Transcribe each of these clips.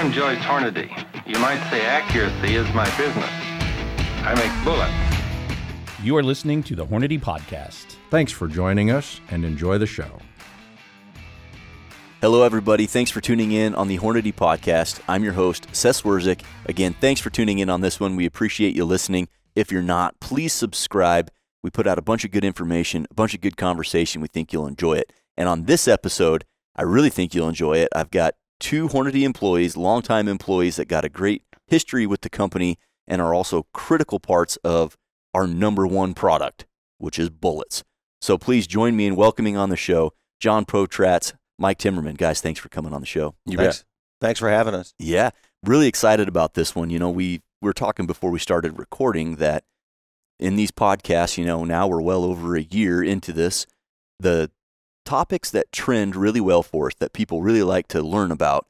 I'm Joyce Hornady. You might say accuracy is my business. I make bullets. You are listening to the Hornady Podcast. Thanks for joining us and enjoy the show. Hello, everybody. Thanks for tuning in on the Hornady Podcast. I'm your host, Seth Swerczek. Again, thanks for tuning in on this one. We appreciate you listening. If you're not, please subscribe. We put out a bunch of good information, a bunch of good conversation. We think you'll enjoy it. And on this episode, I really think you'll enjoy it. I've got two Hornady employees, longtime employees that got a great history with the company and are also critical parts of our number one product, which is bullets. So please join me in welcoming on the show John Potratz, Mike Timmerman. Guys, thanks for coming on the show. You Thanks. bet. Thanks for having us. Yeah, really excited about this one. You know, we were talking before we started recording that in these podcasts, you know, now we're well over a year into this. The topics that trend really well for us, that people really like to learn about,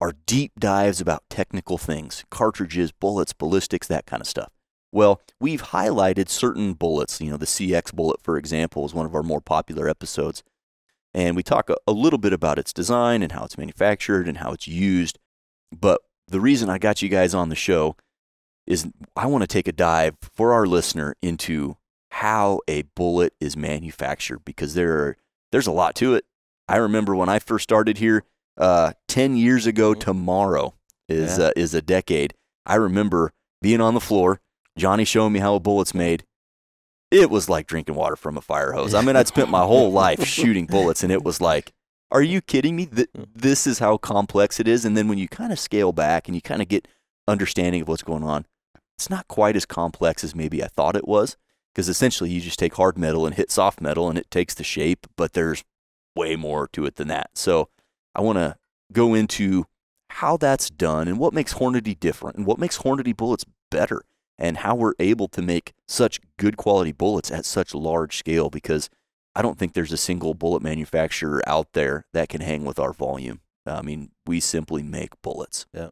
are deep dives about technical things cartridges, bullets, ballistics, that kind of stuff. Well, we've highlighted certain bullets. You know, the CX bullet, for example, is one of our more popular episodes. And we talk a, a little bit about its design and how it's manufactured and how it's used. But the reason I got you guys on the show is I want to take a dive for our listener into how a bullet is manufactured because there are, there's a lot to it. I remember when I first started here, uh, 10 years ago tomorrow is, Yeah. uh, is a decade. I remember being on the floor, Johnny showing me how a bullet's made. It was like drinking water from a fire hose. I mean, I'd spent my whole life shooting bullets, and it was like, are you kidding me? Th- this is how complex it is. And then when you kind of scale back and you kind of get understanding of what's going on, it's not quite as complex as maybe I thought it was. Because essentially, you just take hard metal and hit soft metal, and it takes the shape. But there's way more to it than that. So I want to go into how that's done and what makes Hornady different and what makes Hornady bullets better and how we're able to make such good quality bullets at such large scale because I don't think there's a single bullet manufacturer out there that can hang with our volume. I mean, we simply make bullets. Yeah.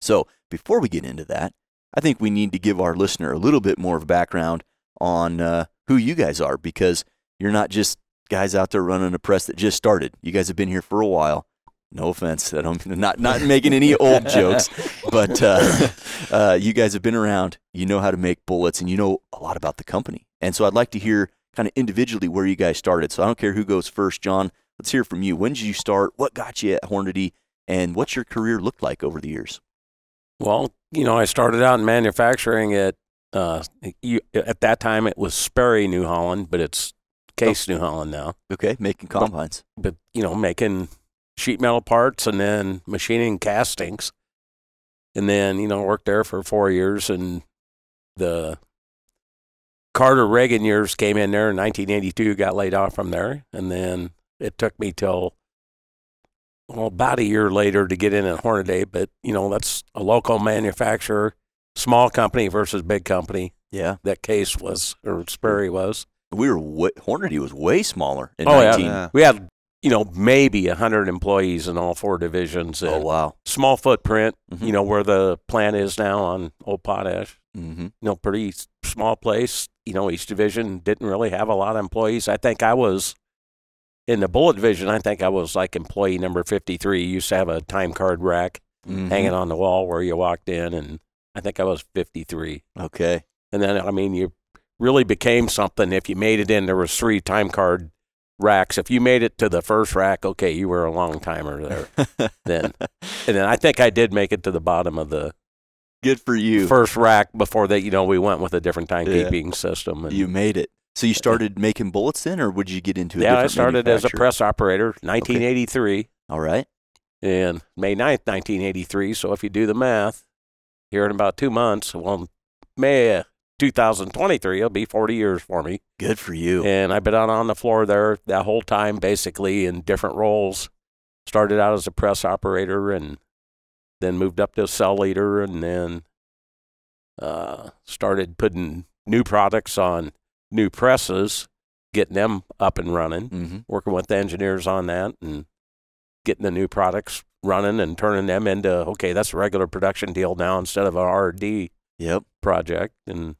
So before we get into that, I think we need to give our listener a little bit more of background on uh, who you guys are because you're not just guys out there running a press that just started. You guys have been here for a while. No offense, I don't not not making any old jokes, but uh, uh, you guys have been around. You know how to make bullets, and you know a lot about the company. And so I'd like to hear kind of individually where you guys started. So I don't care who goes first, John. Let's hear from you. When did you start? What got you at Hornady? And what's your career looked like over the years? Well, you know, I started out in manufacturing at uh, you, at that time it was Sperry, New Holland, but it's Case, New Holland now. Okay, making combines. But you know, making sheet metal parts and then machining castings, and then you know worked there for four years, and the Carter Reagan years came in there in 1982, got laid off from there, and then it took me till well about a year later to get in at Hornady. But you know, that's a local manufacturer, small company versus big company. Yeah, That case was or Sperry was. we were way, Hornady was way smaller in Oh, yeah. 19. Yeah. We had you know maybe hundred employees in all four divisions. Oh and wow. Small footprint. Mhm. You know where the plant is now on Old Potash. Mm-hmm. You know, pretty s- small place. You know, each division didn't really have a lot of employees. I think I was in the bullet division. I think I was like employee number fifty-three. You used to have a time card rack Mm-hmm. hanging on the wall where you walked in, and I think I was fifty-three. Okay. And then, I mean, you really became something if you made it in. There was three time card racks. If you made it to the first rack, okay, you were a long timer there. then, and then I think I did make it to the bottom of the Good for you. first rack before that. You know, we went with a different timekeeping system. And you made it. So you uh, started making bullets then, or would you get into a yeah, I started as a press operator, 1983, All right. and May 9th, 1983. So if you do the math, here in about two months, well, May 2023, it'll be 40 years for me. Good for you. And I've been out on the floor there that whole time, basically in different roles. Started out as a press operator and then moved up to a cell leader and then uh, started putting new products on new presses, getting them up and running, Mm-hmm. working with the engineers on that and getting the new products running and turning them into, okay, that's a regular production deal now instead of an R&D Yep. project. And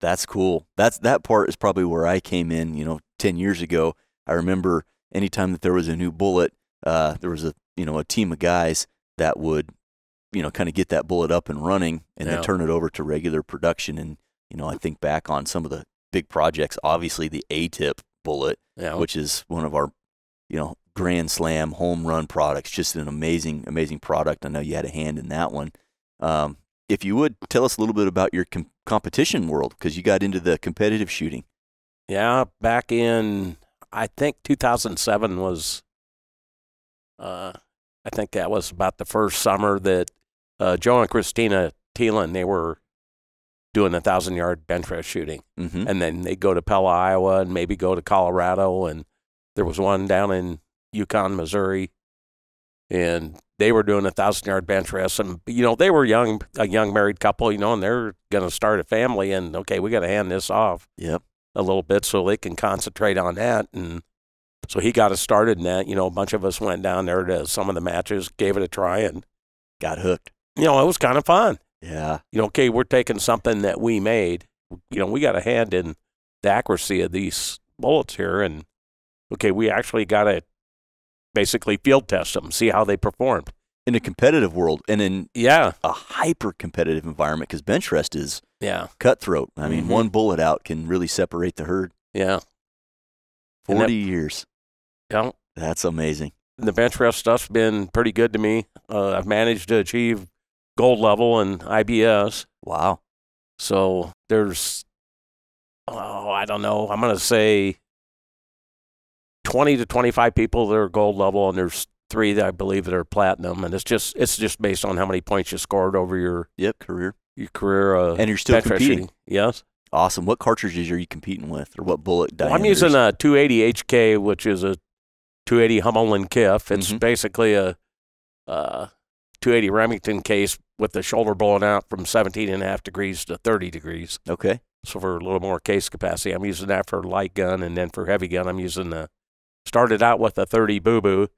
That's cool. That's that part is probably where I came in. You know, ten years ago, I remember anytime that there was a new bullet, uh, there was a you know a team of guys that would you know, kind of get that bullet up and running and Yeah. then turn it over to regular production. And, you know, I think back on some of the big projects, obviously the A tip bullet, Yeah. which is one of our, you know, grand slam home run products, just an amazing, amazing product. I know you had a hand in that one. Um, if you would tell us a little bit about your com- competition world, because you got into the competitive shooting. Yeah, back in I think 2007 was. Uh, I think that was about the first summer that uh, Joe and Christina Thielen they were doing a thousand yard bench rest shooting, Mm-hmm. and then they'd go to Pella, Iowa, and maybe go to Colorado, and there was one down in Yukon, Missouri, and they were doing a thousand yard bench rest, and you know they were young, a young married couple, you know, and they're going to start a family, and okay, we got to hand this off Yep. a little bit so they can concentrate on that. And so he got us started in that. You know, a bunch of us went down there to some of the matches, gave it a try, and Got hooked. you know, it was kind of fun. Yeah. You know, okay, we're taking something that we made. You know, we got a hand in the accuracy of these bullets here, and okay, we actually got to basically field test them, see how they performed. In a competitive world and in Yeah, a hyper competitive environment, because bench rest is yeah, cutthroat. I mean, Mhm. one bullet out can really separate the herd. yeah, And that- 40 years. yeah. That's amazing. the bench rest stuff's been pretty good to me. Uh, I've managed to achieve gold level in IBS. Wow. So there's, oh, I don't know. I'm going to say 20 to 25 people that are gold level, and there's three that I believe that are platinum. And it's just it's just based on how many points you scored over your Yep. Career. your career. Uh, And you're still competing. shooting. Yes. Awesome. What cartridges are you competing with, or what bullet Well. I'm using a 280 HK, which is a 280 Hummel and Kiff. It's Mhm. basically a uh, 280 Remington case with the shoulder blown out from 17 and a half degrees to 30 degrees. Okay. So for a little more case capacity, I'm using that for light gun, and then for heavy gun, I'm using the. Started out with a 30 Boo Boo,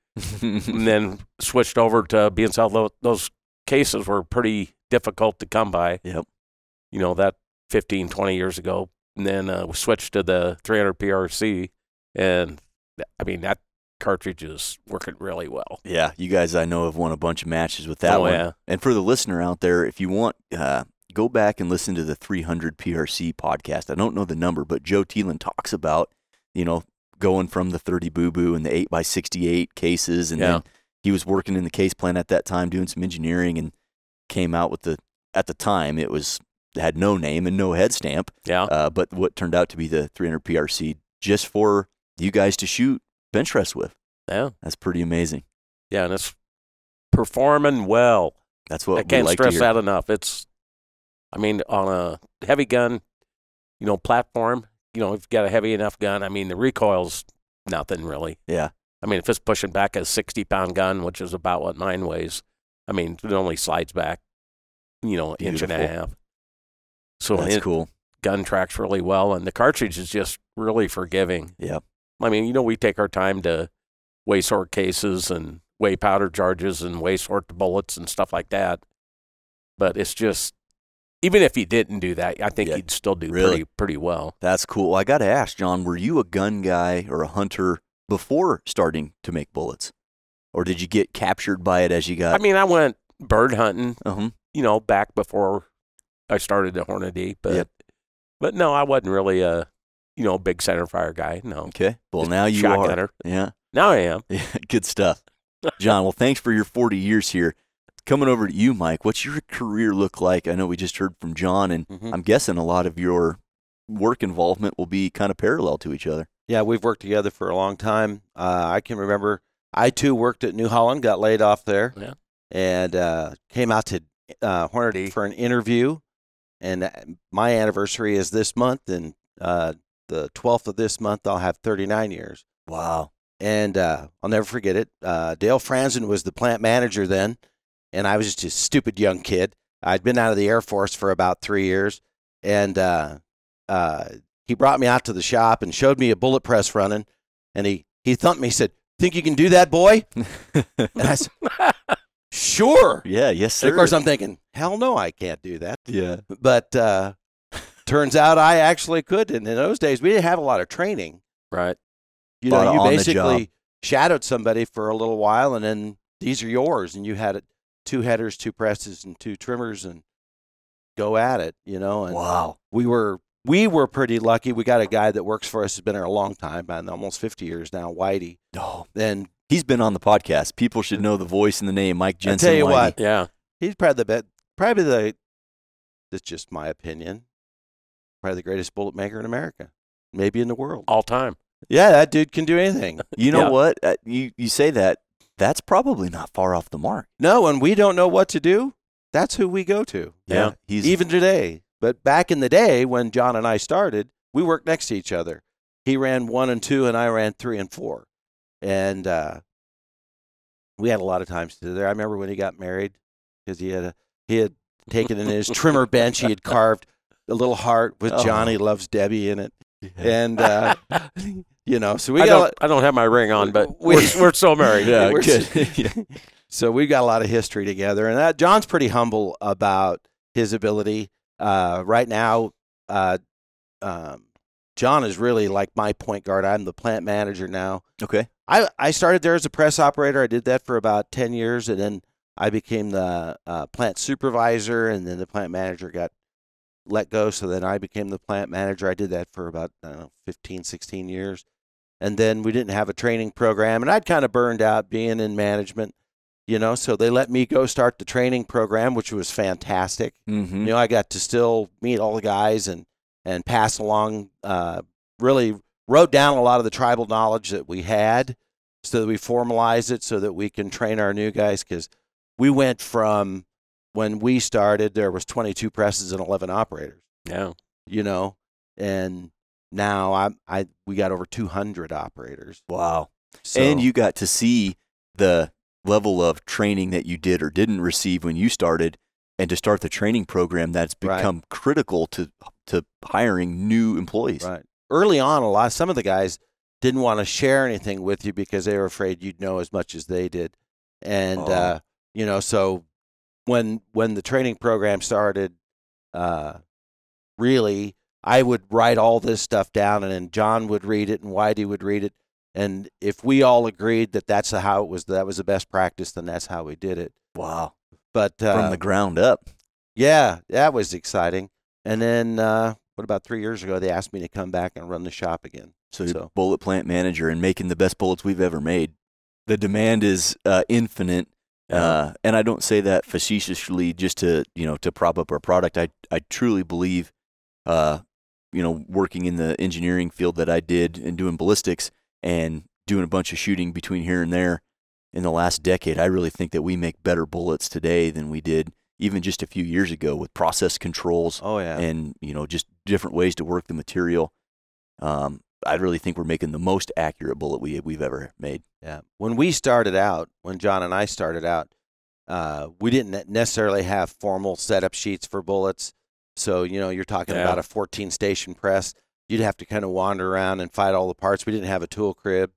and then switched over to being sold. Those, those cases were pretty difficult to come by. Yep. You know that 15, 20 years ago, and then uh, we switched to the 300 PRC, and I mean that cartridge is working really well. yeah. You guys, I know, have won a bunch of matches with that oh one. yeah, And for the listener out there, if you want, uh, go back and listen to the 300 PRC podcast. I don't know the number, but Joe Thielen talks about, you know, going from the 30 Boo Boo and the 8x68 cases. And Yeah. then he was working in the case plant at that time doing some engineering and came out with the, at the time, it was, had no name and no head stamp, yeah, uh, but what turned out to be the 300 PRC just for you guys to shoot bench rest with. yeah, That's pretty amazing. yeah, and it's performing well. That's what I can't like to stress that enough. It's, I mean, on a heavy gun, you know, platform, you know, if you've got a heavy enough gun, I mean, the recoil's nothing really. Yeah. I mean, if it's pushing back a 60 pound gun, which is about what mine weighs, I mean, it only slides back, you know, an inch and a half. So That's cool. gun tracks really well, and the cartridge is just really forgiving. Yeah. I mean, you know, we take our time to weigh sort cases and weigh powder charges and weigh sort the bullets and stuff like that. But it's just, even if he didn't do that, I think Yeah. he'd still do Really? pretty pretty well. That's cool. I got to ask, John, were you a gun guy or a hunter before starting to make bullets? Or did you get captured by it as you got? I mean, I went bird hunting, uh-huh. you know, back before I started the Hornady, but Yep. but no, I wasn't really a you know big center fire guy. No, Okay. Well, Just now you are. shotgunner. Yeah. Now I am. Yeah. Good stuff. John, well, thanks for your 40 years here. Coming over to you, Mike, what's your career look like? I know we just heard from John, and Mhm. I'm guessing a lot of your work involvement will be kind of parallel to each other. Yeah, we've worked together for a long time. Uh, I can remember I too worked at New Holland, got laid off there, Yeah. and uh, came out to uh, Hornady for an interview. And uh, my anniversary is this month, and uh, the 12th of this month, I'll have 39 years. Wow. And uh, I'll never forget it. Uh, Dale Franzen was the plant manager then, and I was just a stupid young kid. I'd been out of the Air Force for about three years, and uh, uh, he brought me out to the shop and showed me a bullet press running, and he he thumped me. He said, "Think you can do that, boy?" And I said, "Sure." yeah, yes, And of course, I'm thinking, "Hell no, I can't do that." yeah. But uh, turns out I actually could. And in those days, we didn't have a lot of training. Right. You know, you basically shadowed somebody for a little while, and then these are yours, and you had it. Two headers, two presses, and two trimmers, and go at it. You know, and Wow. we were we were pretty lucky. We got a guy that works for us has been there a long time, almost 50 years now, Whitey. Oh, And he's been on the podcast. People should know the voice and the name, Mike Jensen. I tell you Whitey. what, Yeah. he's probably the best, probably the. That's just my opinion. Probably the greatest bullet maker in America, maybe in the world. All time. Yeah, that dude can do anything. You know Yeah. what? Uh, you you say that. That's probably not far off the mark. No, and we don't know what to do, that's who we go to. Yeah. He's Even today. But back in the day when John and I started, we worked next to each other. He ran one and two, and I ran three and four. And uh, we had a lot of times together. I remember when he got married because he had a, he had taken in his trimmer bench, he had carved a little heart with Oh. Johnny loves Debbie in it. And, uh, you know, so we I got. don't, I don't have my ring on, but We- are we're still married. yeah, we're- good. So we've got a lot of history together, and that, John's pretty humble about his ability. Uh, right now, uh, um, John is really like my point guard. I'm the plant manager now. Okay. I, I started there as a press operator. I did that for about 10 years, and then I became the uh, plant supervisor, and then the plant manager got let go. So then I became the plant manager. I did that for about I don't know, 15, 16 years. And then we didn't have a training program, and I'd kind of burned out being in management, you know. So they let me go start the training program, which was fantastic. Mm-hmm. You know, I got to still meet all the guys and and pass along. Uh, really wrote down a lot of the tribal knowledge that we had, so that we formalize it, so that we can train our new guys. Because we went from when we started, there was 22 presses and 11 operators. Yeah. You know, and now I I we got over 200 operators. Wow. So, and you got to see the level of training that you did or didn't receive when you started, and to start the training program that's Right. become critical to to hiring new employees. Right. Early on, a lot some of the guys didn't want to share anything with you because they were afraid you'd know as much as they did, and Oh. uh, you know, so when when the training program started, uh, really, I would write all this stuff down, and then John would read it, and Whitey would read it, and if we all agreed that that's how it was, that was the best practice, then that's how we did it. Wow. But uh, From the ground up. yeah, that was exciting. And then, uh, what about three years ago? They asked me to come back and run the shop again. So, So- bullet plant manager and making the best bullets we've ever made. The demand is uh, infinite, uh, and I don't say that facetiously just to you know to prop up our product. I I truly believe, uh, you know, working in the engineering field that I did and doing ballistics and doing a bunch of shooting between here and there in the last decade, I really think that we make better bullets today than we did even just a few years ago with process controls Oh yeah. and you know just different ways to work the material. Um, I really think we're making the most accurate bullet we we've ever made. Yeah. When we started out, when John and I started out, uh, we didn't necessarily have formal setup sheets for bullets. So, you know, you're talking Yeah. about a 14 station press. You'd have to kind of wander around and find all the parts. We didn't have a tool crib,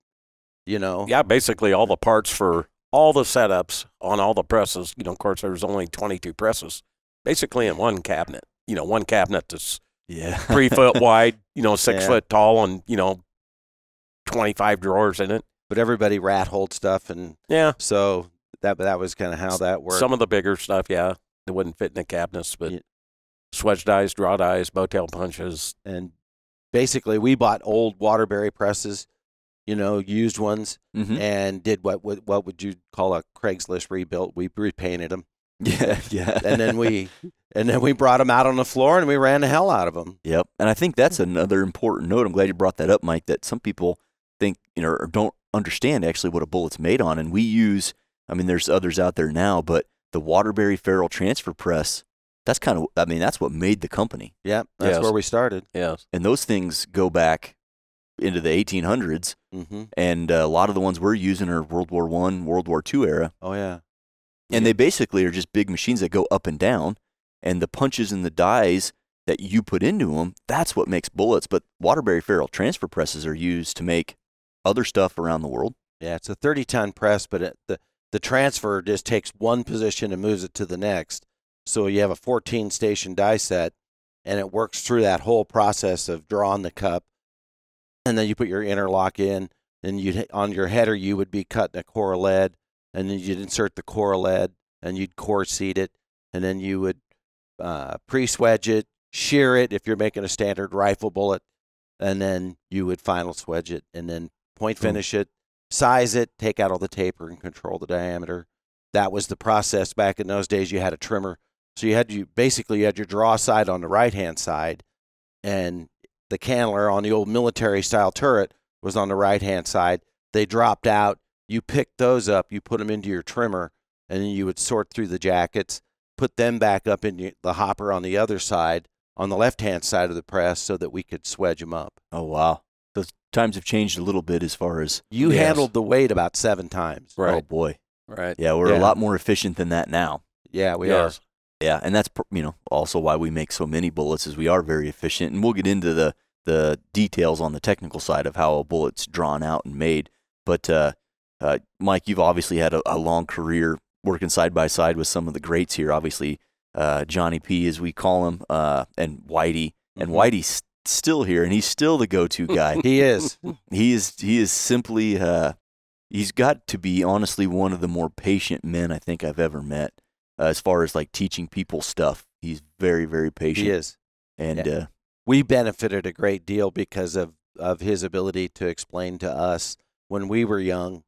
you know. Yeah, basically all the parts for all the setups on all the presses. You know, of course, there was only 22 presses, basically in one cabinet. You know, one cabinet that's Yeah, three foot wide, you know, six Yeah. foot tall, and you know, 25 drawers in it. But everybody rat holed stuff. And Yeah, so that, that was kind of how that worked. some of the bigger stuff, yeah, it wouldn't fit in the cabinets, but Yeah. dies, draw dies, boat tail punches. and basically, we bought old Waterbury presses, you know, used ones, hmm and did what, what, what would you call a Craigslist rebuilt? We repainted them. yeah, yeah. and then we and then we brought them out on the floor and we ran the hell out of them. Yep. And I think that's another important note. I'm glad you brought that up, Mike, that some people think, you know, or don't understand actually what a bullet's made on. And we use, I mean, there's others out there now, but the Waterbury Farrel transfer press, that's kind of, I mean, that's what made the company. Yep, that's Yes. where we started. Yes. And those things go back into the 1800s. hmm And uh, a lot of the ones we're using are World War One, World War Two era. Oh yeah, And they basically are just big machines that go up and down. And the punches and the dies that you put into them, that's what makes bullets. But Waterbury Farrel transfer presses are used to make other stuff around the world. yeah. It's a thirty ton press, but it, the the transfer just takes one position and moves it to the next. So you have a fourteen station die set, and it works through that whole process of drawing the cup, and then you put your interlock in, and you on your header you would be cutting a core lead, and then you'd insert the core lead, and you'd core seat it, and then you would uh, pre-swedge it, shear it if you're making a standard rifle bullet, and then you would final swedge it, and then point finish it, size it, take out all the taper, and control the diameter. That was the process back in those days. You had a trimmer, so you had you basically you had your draw side on the right hand side, and the cannler on the old military style turret was on the right hand side. They dropped out. You pick those up, you put them into your trimmer, and then you would sort through the jackets, put them back up in the hopper on the other side, on the left hand side of the press, so that we could swedge them up. Oh wow. Those times have changed a little bit as far as You Yes. handled the weight about seven times. Right. oh boy. Right. Yeah, we're a lot more efficient than that now. Yeah, we yes. Yeah, and that's you know also why we make so many bullets is we are very efficient, and we'll get into the the details on the technical side of how a bullet's drawn out and made. But uh, uh, Mike, you've obviously had a, a long career working side by side with some of the greats here. Obviously, uh, Johnny P, as we call him, uh, and Whitey, and Mhm. Whitey's still here, and he's still the go-to guy. He is. he is he is simply uh, he's got to be honestly one of the more patient men I think I've ever met. Uh, as far as like teaching people stuff, he's very very patient. he is. and Yeah. uh, we benefited a great deal because of, of his ability to explain to us when we were young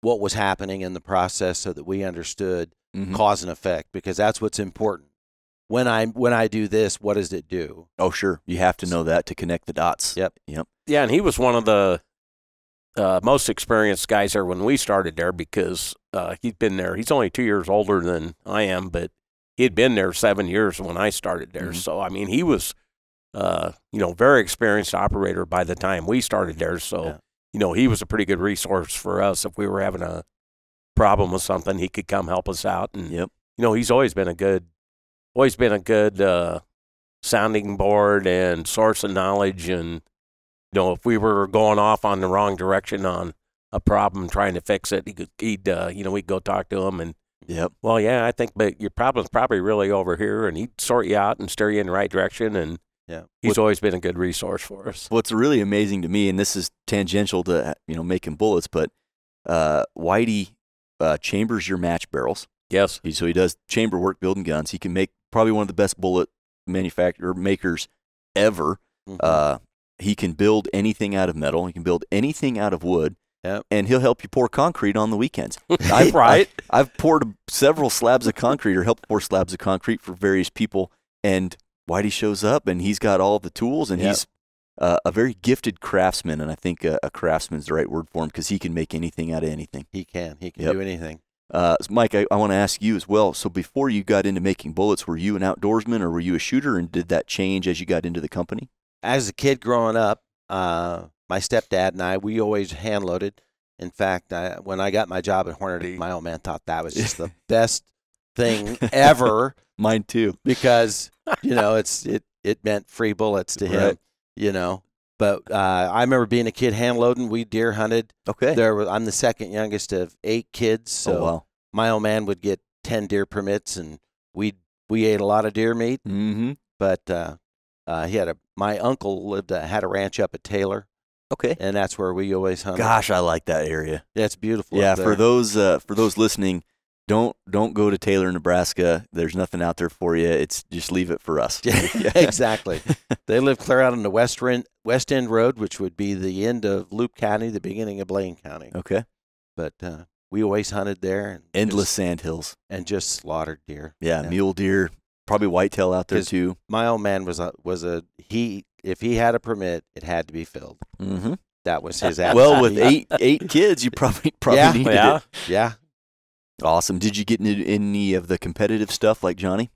what was happening in the process so that we understood mhm. cause and effect because that's what's important. When I when I do this, what does it do? oh sure, you have to know that to connect the dots. Yep. Yep. Yeah, and he was one of the uh, most experienced guys there when we started there because uh, he'd been there. He's only two years older than I am, but he'd been there seven years when I started there. Mhm. So I mean, he was, uh, you know, very experienced operator by the time we started there. So Yeah. You know, he was a pretty good resource for us if we were having a problem with something. He could come help us out, and Yep. you know, he's always been a good, always been a good uh, sounding board and source of knowledge. And you know, if we were going off on the wrong direction on a problem, trying to fix it, he could, he'd, uh, you know, we'd go talk to him and, Yep. well, yeah, I think, but your problem's probably really over here, and he'd sort you out and steer you in the right direction. And Yeah. he's always been a good resource for us. What's really amazing to me, and this is tangential to you know making bullets, but uh, Whitey uh, chambers your match barrels. Yes. He, so he does chamber work building guns. He can make probably one of the best bullet manufacturer makers ever. Mhm. Uh, he can build anything out of metal. He can build anything out of wood. Yep. And he'll help you pour concrete on the weekends. I've, right. I've poured several slabs of concrete or helped pour slabs of concrete for various people. And Whitey shows up and he's got all the tools and Yep. he's uh, a very gifted craftsman. And I think uh, a craftsman's the right word for him because he can make anything out of anything. he can. He can Yep. do anything. Uh, Mike, I, I want to ask you as well. So before you got into making bullets, were you an outdoorsman or were you a shooter? And did that change as you got into the company? As a kid growing up, uh, my stepdad and I, we always hand loaded. In fact, I, when I got my job at Hornady, my old man thought that was just the best thing ever Mine too. because you know it's it it meant free bullets to him. Right. You know, but uh, I remember being a kid hand loading. We deer hunted. Okay. There, was, I'm the second youngest of eight kids, so oh wow. my old man would get ten deer permits, and we we ate a lot of deer meat. Mm-hmm. But uh, uh, he had a my uncle lived uh, had a ranch up at Taylor, Okay. and that's where we always hunted. Gosh, I like that area. that's beautiful. Yeah, for those uh, for those listening, don't don't go to Taylor, Nebraska. There's nothing out there for you. It's just leave it for us. Yeah, exactly. they live clear out on the west end, west end road, which would be the end of Loup County, the beginning of Blaine County. Okay. But uh, we always hunted there and Endless just, sand hills. and just slaughtered deer. Yeah, Yeah. mule deer, probably whitetail out there too. My old man was a was a he. If he had a permit, it had to be filled. Mm-hmm. That was his. Attitude. Well, with eight eight kids, you probably probably Yeah. needed Yeah. it. yeah. Awesome. Did you get into any of the competitive stuff like Johnny?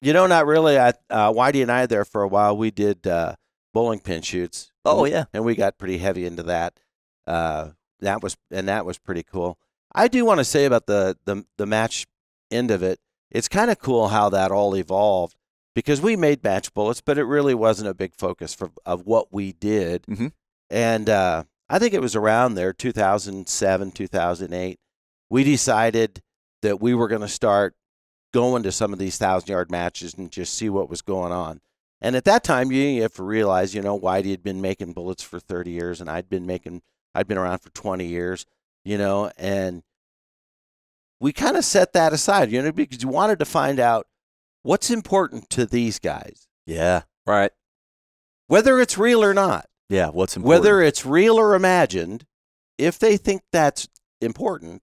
You know, not really. I, uh, Whitey and I there for a while. We did uh, bowling pin shoots. Oh, yeah. and we got pretty heavy into that. Uh, that was and that was pretty cool. I do want to say about the the the match end of it. It's kind of cool how that all evolved because we made match bullets, but it really wasn't a big focus for of what we did. Mhm. And uh, I think it was around there, 2007, 2008. We decided that we were going to start going to some of these thousand yard matches and just see what was going on. And at that time, you, you have to realize, you know, Whitey had been making bullets for 30 years, and I'd been making, I'd been around for 20 years, you know, and we kind of set that aside, you know, because you wanted to find out what's important to these guys, Yeah. Right. whether it's real or not, Yeah. What's important? whether it's real or imagined. If they think that's important,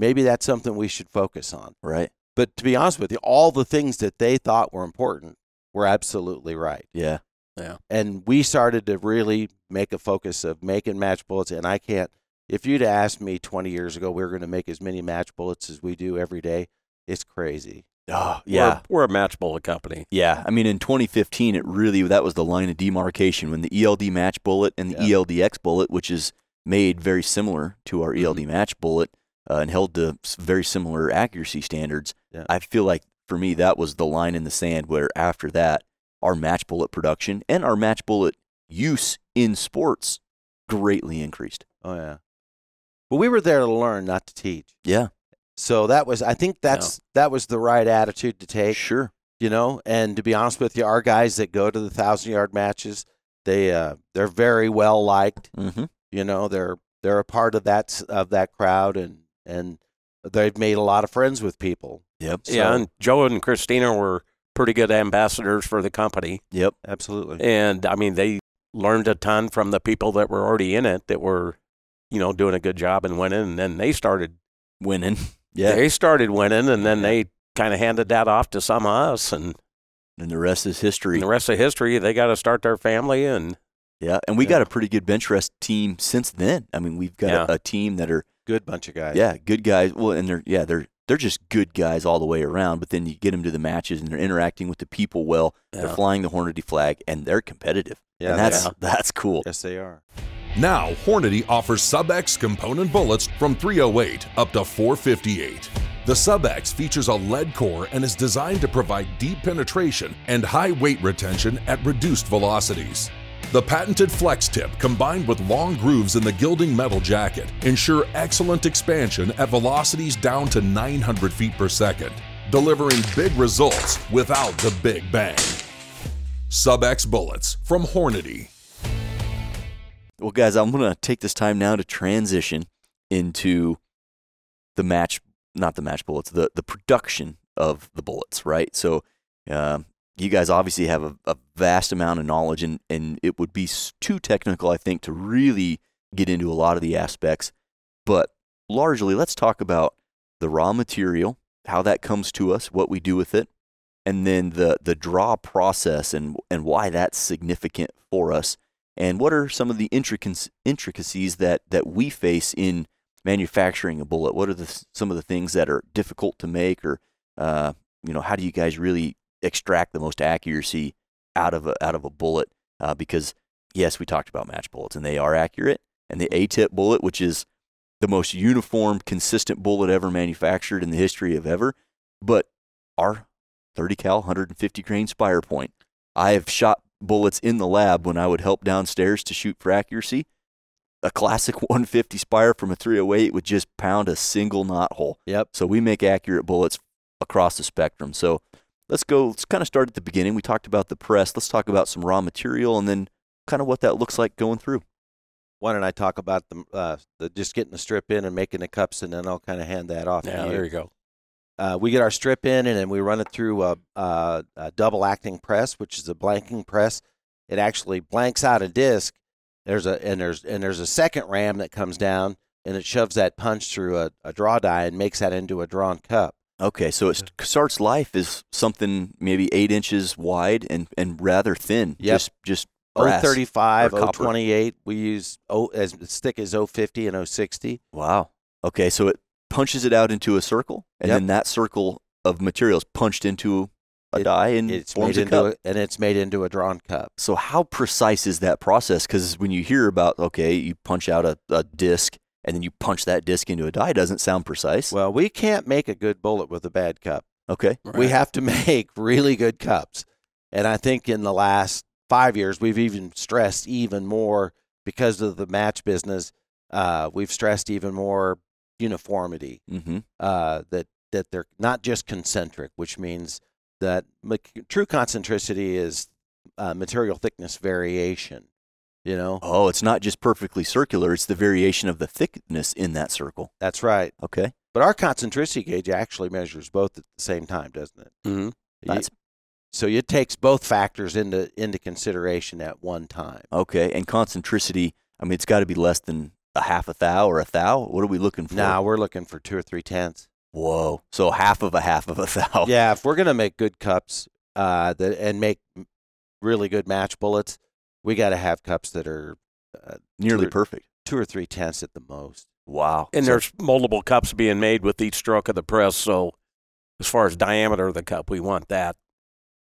maybe that's something we should focus on. right. But to be honest with you, all the things that they thought were important were absolutely right. Yeah. Yeah. And we started to really make a focus of making match bullets. And I can't, if you'd asked me 20 years ago, we were going to make as many match bullets as we do every day, it's crazy. Oh, yeah. We're, we're a match bullet company. Yeah, I mean, in 2015, it really that was the line of demarcation when the ELD match bullet and the Yeah. ELDX bullet, which is made very similar to our ELD mm-hmm. match bullet uh, and held to very similar accuracy standards. Yeah. I feel like for me that was the line in the sand where after that, our match bullet production and our match bullet use in sports greatly increased. Oh, yeah. But we were there to learn, not to teach. Yeah, So that was, I think that's, that was the right attitude to take. sure. you know and to be honest with you our guys that go to the thousand yard matches they uh they're very well liked Mm-hmm. you know they're they're a part of that of that crowd and and they've made a lot of friends with people Yep. So- yeah, and Joe and Christina were pretty good ambassadors for the company. Yep. absolutely And I mean, they learned a ton from the people that were already in it that were, you know, doing a good job and winning. And then they started, Winning. Yeah. they started winning, and then they kind of handed that off to some of us. And, and the rest is history. the rest of history, they got to start their family. And Yeah, and we Yeah. got a pretty good bench rest team since then. I mean, we've got Yeah. a, a team that are good bunch of guys yeah good guys. Well, and they're yeah they're they're just good guys all the way around. But then you get them to the matches and they're interacting with the people well. They're flying the Hornady flag and they're competitive. yeah and that's yeah. that's cool. yes they are Now, Hornady offers Sub-X component bullets from 308 up to 458. The Sub-X features a lead core and is designed to provide deep penetration and high weight retention at reduced velocities. The patented flex tip combined with long grooves in the gilding metal jacket ensure excellent expansion at velocities down to 900 feet per second, delivering big results without the big bang. Sub-X bullets from Hornady. Well, guys, I'm gonna take this time now to transition into the match, not the match bullets, the the production of the bullets, right? So, um, you guys obviously have a, a vast amount of knowledge, and and it would be too technical, I think, to really get into a lot of the aspects. But largely, let's talk about the raw material, how that comes to us, what we do with it, and then the the draw process and and why that's significant for us and what are some of the intricacies that, that we face in manufacturing a bullet? What are the, some of the things that are difficult to make, or uh, you know, how do you guys really extract the most accuracy out of a, out of a bullet? Uh, because yes, we talked about match bullets, and they are accurate, and the A-tip bullet, which is the most uniform, consistent bullet ever manufactured in the history of ever, but our 30 cal 150 grain spire point. I have shot bullets in the lab when I would help downstairs to shoot for accuracy. A classic 150 spire from a 308 would just pound a single knot hole. Yep. So we make accurate bullets across the spectrum. So let's go, let's kind of start at the beginning. We talked about the press. Let's talk about some raw material and then kind of what that looks like going through. why don't i talk about the, uh, the just getting the strip in and making the cups and then i'll kind of hand that off yeah, to you there you go. uh, we get our strip in and then we run it through a, a, a double acting press, which is a blanking press. It actually blanks out a disc. There's a and there's and there's a second ram that comes down and it shoves that punch through a, a draw die and makes that into a drawn cup. Okay, so it starts life is something maybe eight inches wide and, and rather thin. Yep. Just just oh brass 035, or 028. We use o, as thick as 050 and 060. Wow. Okay, so it punches it out into a circle, and Yep. then that circle of material is punched into a It- die and It's forms made a into cup. a, and it's made into a drawn cup. So how precise is that process? Because when you hear about okay, you punch out a, a disc and then you punch that disc into a die, doesn't sound precise. Well, we can't make a good bullet with a bad cup. okay. We have to make really good cups. And I think in the last five years, we've even stressed even more because of the match business. Uh, we've stressed even more uniformity. Mm-hmm. Uh, that that they're not just concentric, which means that mc- true concentricity is uh, material thickness variation. You know, Oh, it's not just perfectly circular; it's the variation of the thickness in that circle. that's right. Okay. But our concentricity gauge actually measures both at the same time, doesn't it? hmm You- That's so it takes both factors into into consideration at one time. okay. And concentricity, I mean, it's got to be less than a half a thou or a thou. What are we looking for? Now we're looking for two or three tenths. Whoa. So half of a half of a thou. Yeah, if we're gonna make good cups, uh, that and make really good match bullets, we got to have cups that are uh, Nearly two or- perfect. two or three tenths at the most. Wow. And So- there's multiple cups being made with each stroke of the press. So, as far as diameter of the cup, we want that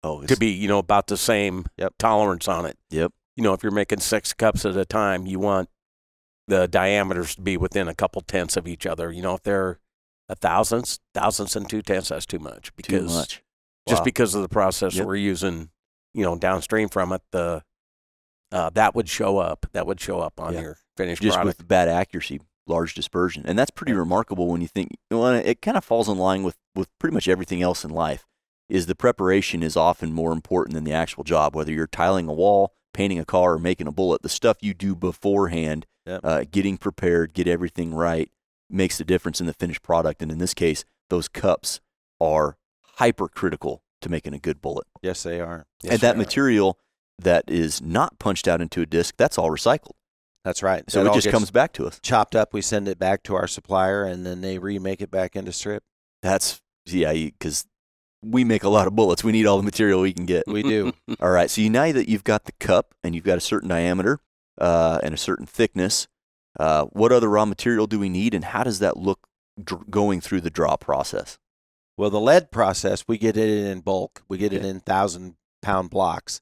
oh, to it's- be, you know, about the same Yep. tolerance on it. Yep. You know, if you're making six cups at a time, you want the diameters to be within a couple tenths of each other. You know, if they're a thousandths, thousandths and two tenths, that's too much too because much. just Wow. because of the process Yep. we're using, you know, downstream from it, the uh, that would show up. That would show up on Yeah. your finished just product. with bad accuracy, large dispersion, and that's pretty remarkable when you think. Well, it kind of falls in line with with pretty much everything else in life. Is the preparation is often more important than the actual job. Whether you're tiling a wall, painting a car, or making a bullet, the stuff you do beforehand, Yep. uh, getting prepared, get everything right, makes the difference in the finished product. And in this case, those cups are hypercritical to making a good bullet. Yes, they are. Yes, and that sir. material that is not punched out into a disc, that's all recycled. That's right. So That it just comes back to us. chopped up. We send it back to our supplier, and then they remake it back into strip. That's yeah, because we make a lot of bullets. We need all the material we can get. We do. all right. So you now that you've got the cup and you've got a certain diameter uh, and a certain thickness, uh, what other raw material do we need, and how does that look dr- going through the draw process? Well, the lead process, we get it in bulk. We get it in thousand pound blocks,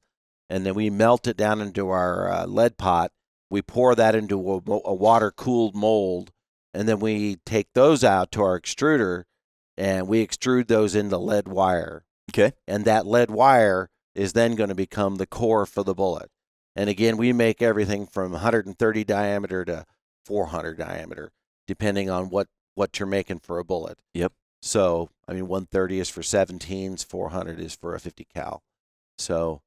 and then we melt it down into our uh, lead pot. We pour that into a, a water cooled mold, and then we take those out to our extruder, and we extrude those into lead wire. Okay. And that lead wire is then going to become the core for the bullet. And again, we make everything from 130 diameter to 400 diameter, depending on what what you're making for a bullet. Yep. So, I mean, 130 is for 17s, 400 is for a 50 cal. So,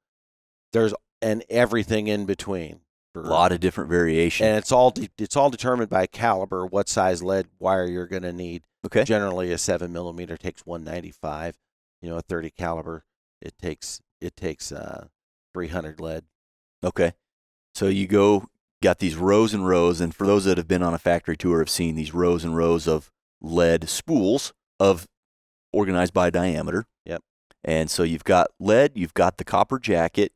there's and everything in between. For, A lot of different variation. and it's all de- it's all determined by caliber, what size lead wire you're going to need. okay. Generally, a seven millimeter takes 195. You know, a 30 caliber it takes it takes uh 300 lead. Okay. So you go, got these rows and rows, and for those that have been on a factory tour have seen these rows and rows of lead spools of organized by diameter. Yep. And so you've got lead, you've got the copper jacket,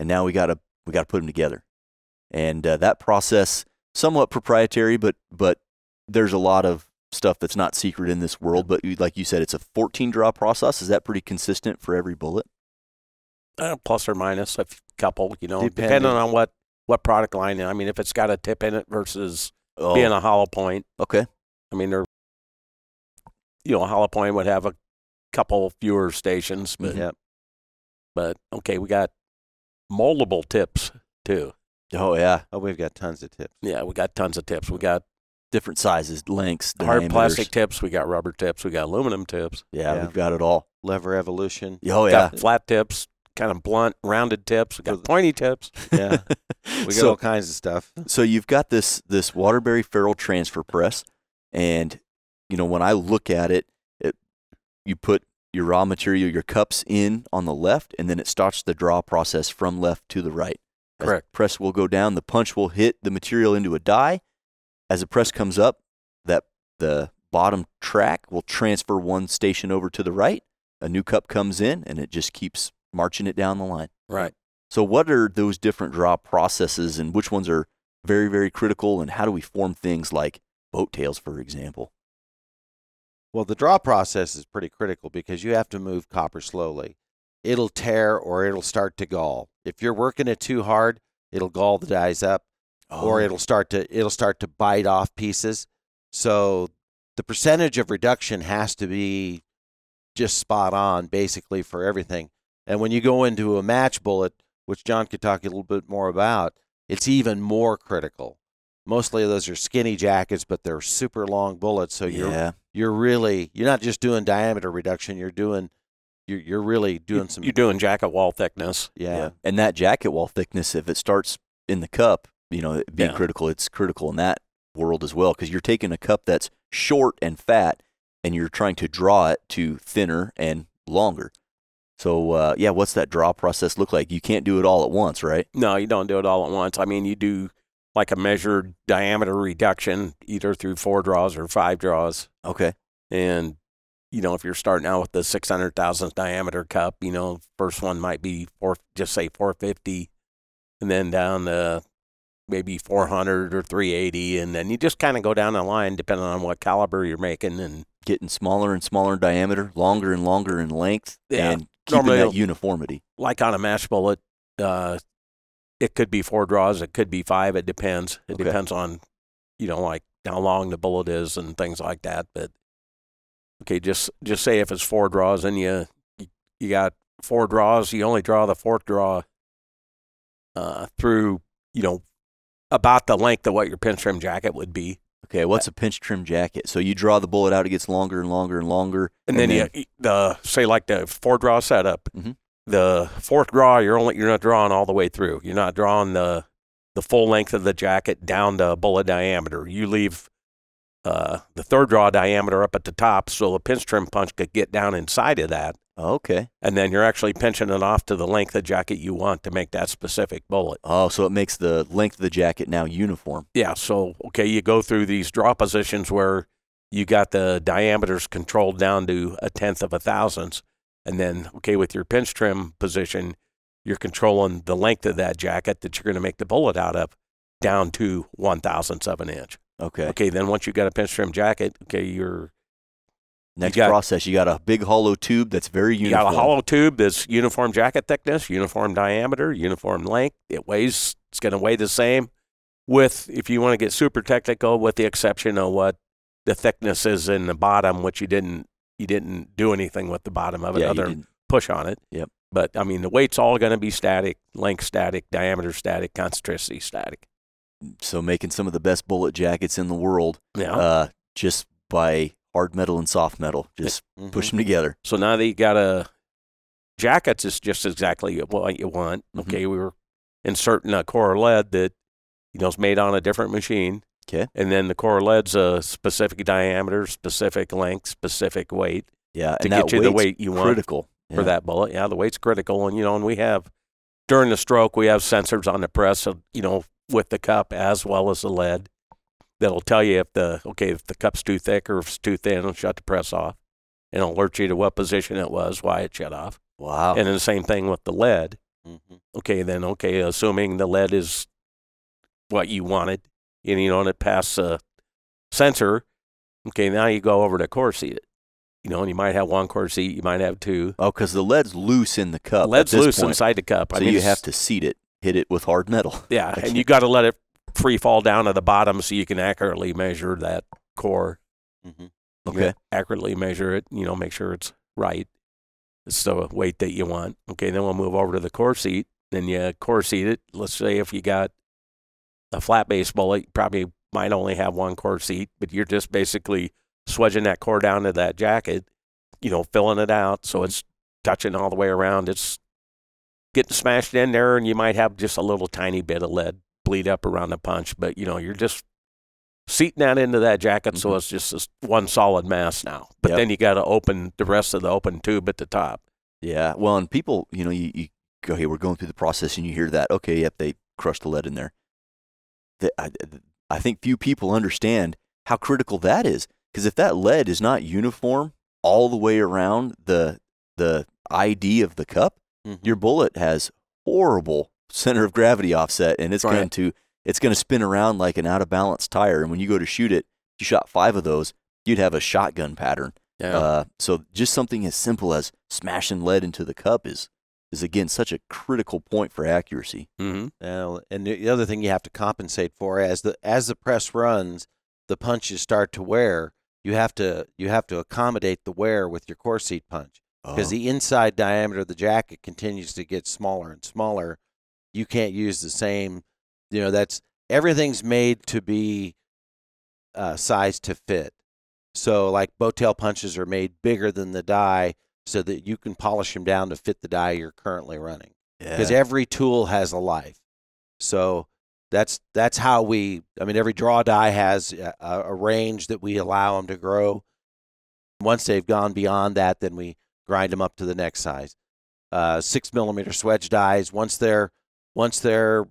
and now we got to we got to put them together. And uh, that process somewhat proprietary, but but there's a lot of stuff that's not secret in this world. But like you said, it's a 14 draw process. Is that pretty consistent for every bullet? uh, plus or minus a couple, you know, Depending. depending on what what product line. I mean, if it's got a tip in it versus Oh, being a hollow point. okay. I mean, they're you know, a hollow point would have a couple fewer stations, but Yep. but okay, we got moldable tips too. Oh yeah, Oh, we've got tons of tips. Yeah, we got tons of tips. We got different sizes, lengths, hard plastic tips. We got rubber tips. We got aluminum tips. Yeah, Yeah. we've got it all. Lever evolution. Oh yeah. Got flat tips, kind of blunt, rounded tips. We got pointy tips. Yeah. We got so, all kinds of stuff. so you've got this this Waterbury Farrel transfer press, and you know when I look at it, it you put your raw material, your cups in on the left, and then it starts the draw process from left to the right. As Correct. Press will go down. The punch will hit the material into a die. As the press comes up, that the bottom track will transfer one station over to the right. A new cup comes in, and it just keeps marching it down the line. Right. So, what are those different draw processes, and which ones are very, very critical, and how do we form things like boat tails, for example? Well, the draw process is pretty critical because you have to move copper slowly. It'll tear or it'll start to gall. If you're working it too hard, it'll gall the dies up Oh. or it'll start to it'll start to bite off pieces. So the percentage of reduction has to be just spot on basically for everything. And when you go into a match bullet, which John could talk a little bit more about, it's even more critical. Mostly those are skinny jackets, but they're super long bullets, so you're yeah, you're really you're not just doing diameter reduction you're doing you're, you're really doing some You're doing jacket wall thickness. yeah, And that jacket wall thickness, if it starts in the cup, you know, it being Yeah. critical, it's critical in that world as well because you're taking a cup that's short and fat and you're trying to draw it to thinner and longer. So uh, yeah, what's that draw process look like? You can't do it all at once, right? No, you don't do it all at once. I mean, you do like a measured diameter reduction, either through four draws or five draws. Okay. And you know, if you're starting out with the 600 thousandth diameter cup, you know, first one might be four, just say 450, and then down to maybe 400 or 380, and then you just kind of go down the line depending on what caliber you're making and Getting smaller and smaller in diameter, longer and longer in length, Yeah. and keeping that uniformity. like on a match bullet, uh, it could be four draws, it could be five. It depends. It Okay. depends on, you know, like how long the bullet is and things like that. But okay, just just say if it's four draws and you you, got four draws, you only draw the fourth draw uh, through, you know, about the length of what your pinch trim jacket would be, Okay, what's a pinch trim jacket? So you draw the bullet out, it gets longer and longer and longer, and, then, you the say like the four draw setup. Mhm. The fourth draw, you're only you're not drawing all the way through. You're not drawing the the full length of the jacket down to bullet diameter. You leave uh, the third draw diameter up at the top, so the pinch trim punch could get down inside of that, okay. and then you're actually pinching it off to the length of jacket you want to make that specific bullet. Oh, so it makes the length of the jacket now uniform. Yeah, so okay, you go through these draw positions where you got the diameters controlled down to a tenth of a thousandth, and then okay, with your pinch trim position, you're controlling the length of that jacket that you're going to make the bullet out of down to one thousandths of an inch. Okay. Okay, then once you've got a pinch trim jacket, okay, you're Next got- process, you got a big hollow tube that's very uniform. you got a hollow tube that's uniform jacket thickness, uniform diameter, uniform length. It weighs it's going to weigh the same. With if you want to get super technical, with the exception of what the thickness is in the bottom, which you didn't you didn't do anything with the bottom of it Yeah, other didn't- push on it. Yep. But I mean, the weight's all going to be static, length static, diameter static, concentricity static. so making some of the best bullet jackets in the world, Yeah. uh, just by hard metal and soft metal, just Mhm. push them together. So now that you got a jackets is just exactly what you want. Mhm. Okay, we were inserting a core lead that you know is made on a different machine. 'Kay. And then the core lead's a specific diameter, specific length, specific weight Yeah, to get you the weight you want critical for that bullet. Yeah, the weight's critical, and you know, and we have during the stroke we have sensors on the press, of, you know, with the cup as well as the lead that'll tell you if the okay if the cup's too thick or if it's too thin, it'll shut the press off and it'll alert you to what position it was, why it shut off. Wow. And then the same thing with the lead. Mhm. Okay, then okay, assuming the lead is what you wanted, and you know, and it passed a sensor. Okay, now you go over to core seat it. You know, and you might have one core seat, you might have two. oh, because the lead's loose in the cup. Lead's loose point, inside the cup. So I mean, you have to seat it, hit it with hard metal. yeah, and you got to let it free fall down to the bottom so you can accurately measure that core. Mhm. Okay. accurately measure it. You know, make sure it's right. It's the weight that you want. Okay, then we'll move over to the core seat. Then you core seat it. Let's say if you got a flat base bullet, you probably might only have one core seat, but you're just basically swedging that core down to that jacket, you know, filling it out so it's touching all the way around. It's getting smashed in there, and you might have just a little tiny bit of lead bleed up around the punch, but you know, you're just seating that into that jacket so Mhm. it's just this one solid mass now. But Yep. then you got to open the rest of the open tube at the top. Yeah. Well, and people, you know, you, you go, hey, we're going through the process, and you hear that. Okay, yep, they crushed the lead in there. That I, I think few people understand how critical that is. Because if that lead is not uniform all the way around the the ID of the cup, Mhm. your bullet has horrible center of gravity offset, and it's Right. going to it's going to spin around like an out of balance tire. And when you go to shoot it, if you shot five of those, you'd have a shotgun pattern. Yeah. Uh, so just something as simple as smashing lead into the cup is is again such a critical point for accuracy. mm-hmm. Now, and the other thing you have to compensate for as the as the press runs, the punches start to wear. You have to you have to accommodate the wear with your core seat punch because Oh, the inside diameter of the jacket continues to get smaller and smaller. You can't use the same. You know that's everything's made to be uh, size to fit. So like boat tail punches are made bigger than the die so that you can polish them down to fit the die you're currently running because yeah. every tool has a life. So that's that's how we. I mean, every draw die has a, a range that we allow them to grow. once they've gone beyond that, then we grind them up to the next size. Uh, six millimeter swedge dies. Once they're once they're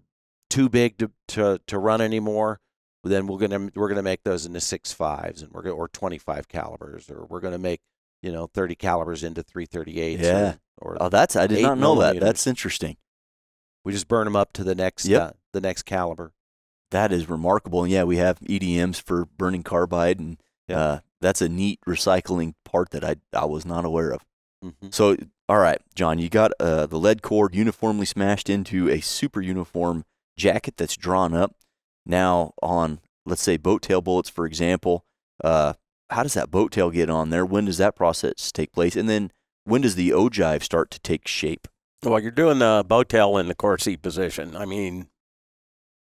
too big to, to, to run anymore, then we're gonna we're gonna make those into six fives and we're gonna, or twenty five calibers, or we're gonna make you know thirty calibers into three thirty eight. Yeah. Or, or Oh, that's I did not know that. That's interesting. we just burn them up to the next Yep. uh, the next caliber. That is remarkable. And yeah, we have EDMs for burning carbide, and uh, that's a neat recycling part that I I was not aware of. hmm So, all right, John, you got uh, the lead core uniformly smashed into a super uniform jacket that's drawn up. Now, on let's say boat tail bullets, for example, uh, how does that boat tail get on there? When does that process take place? And then when does the ogive start to take shape? Well, you're doing the boat tail in the core seat position. I mean,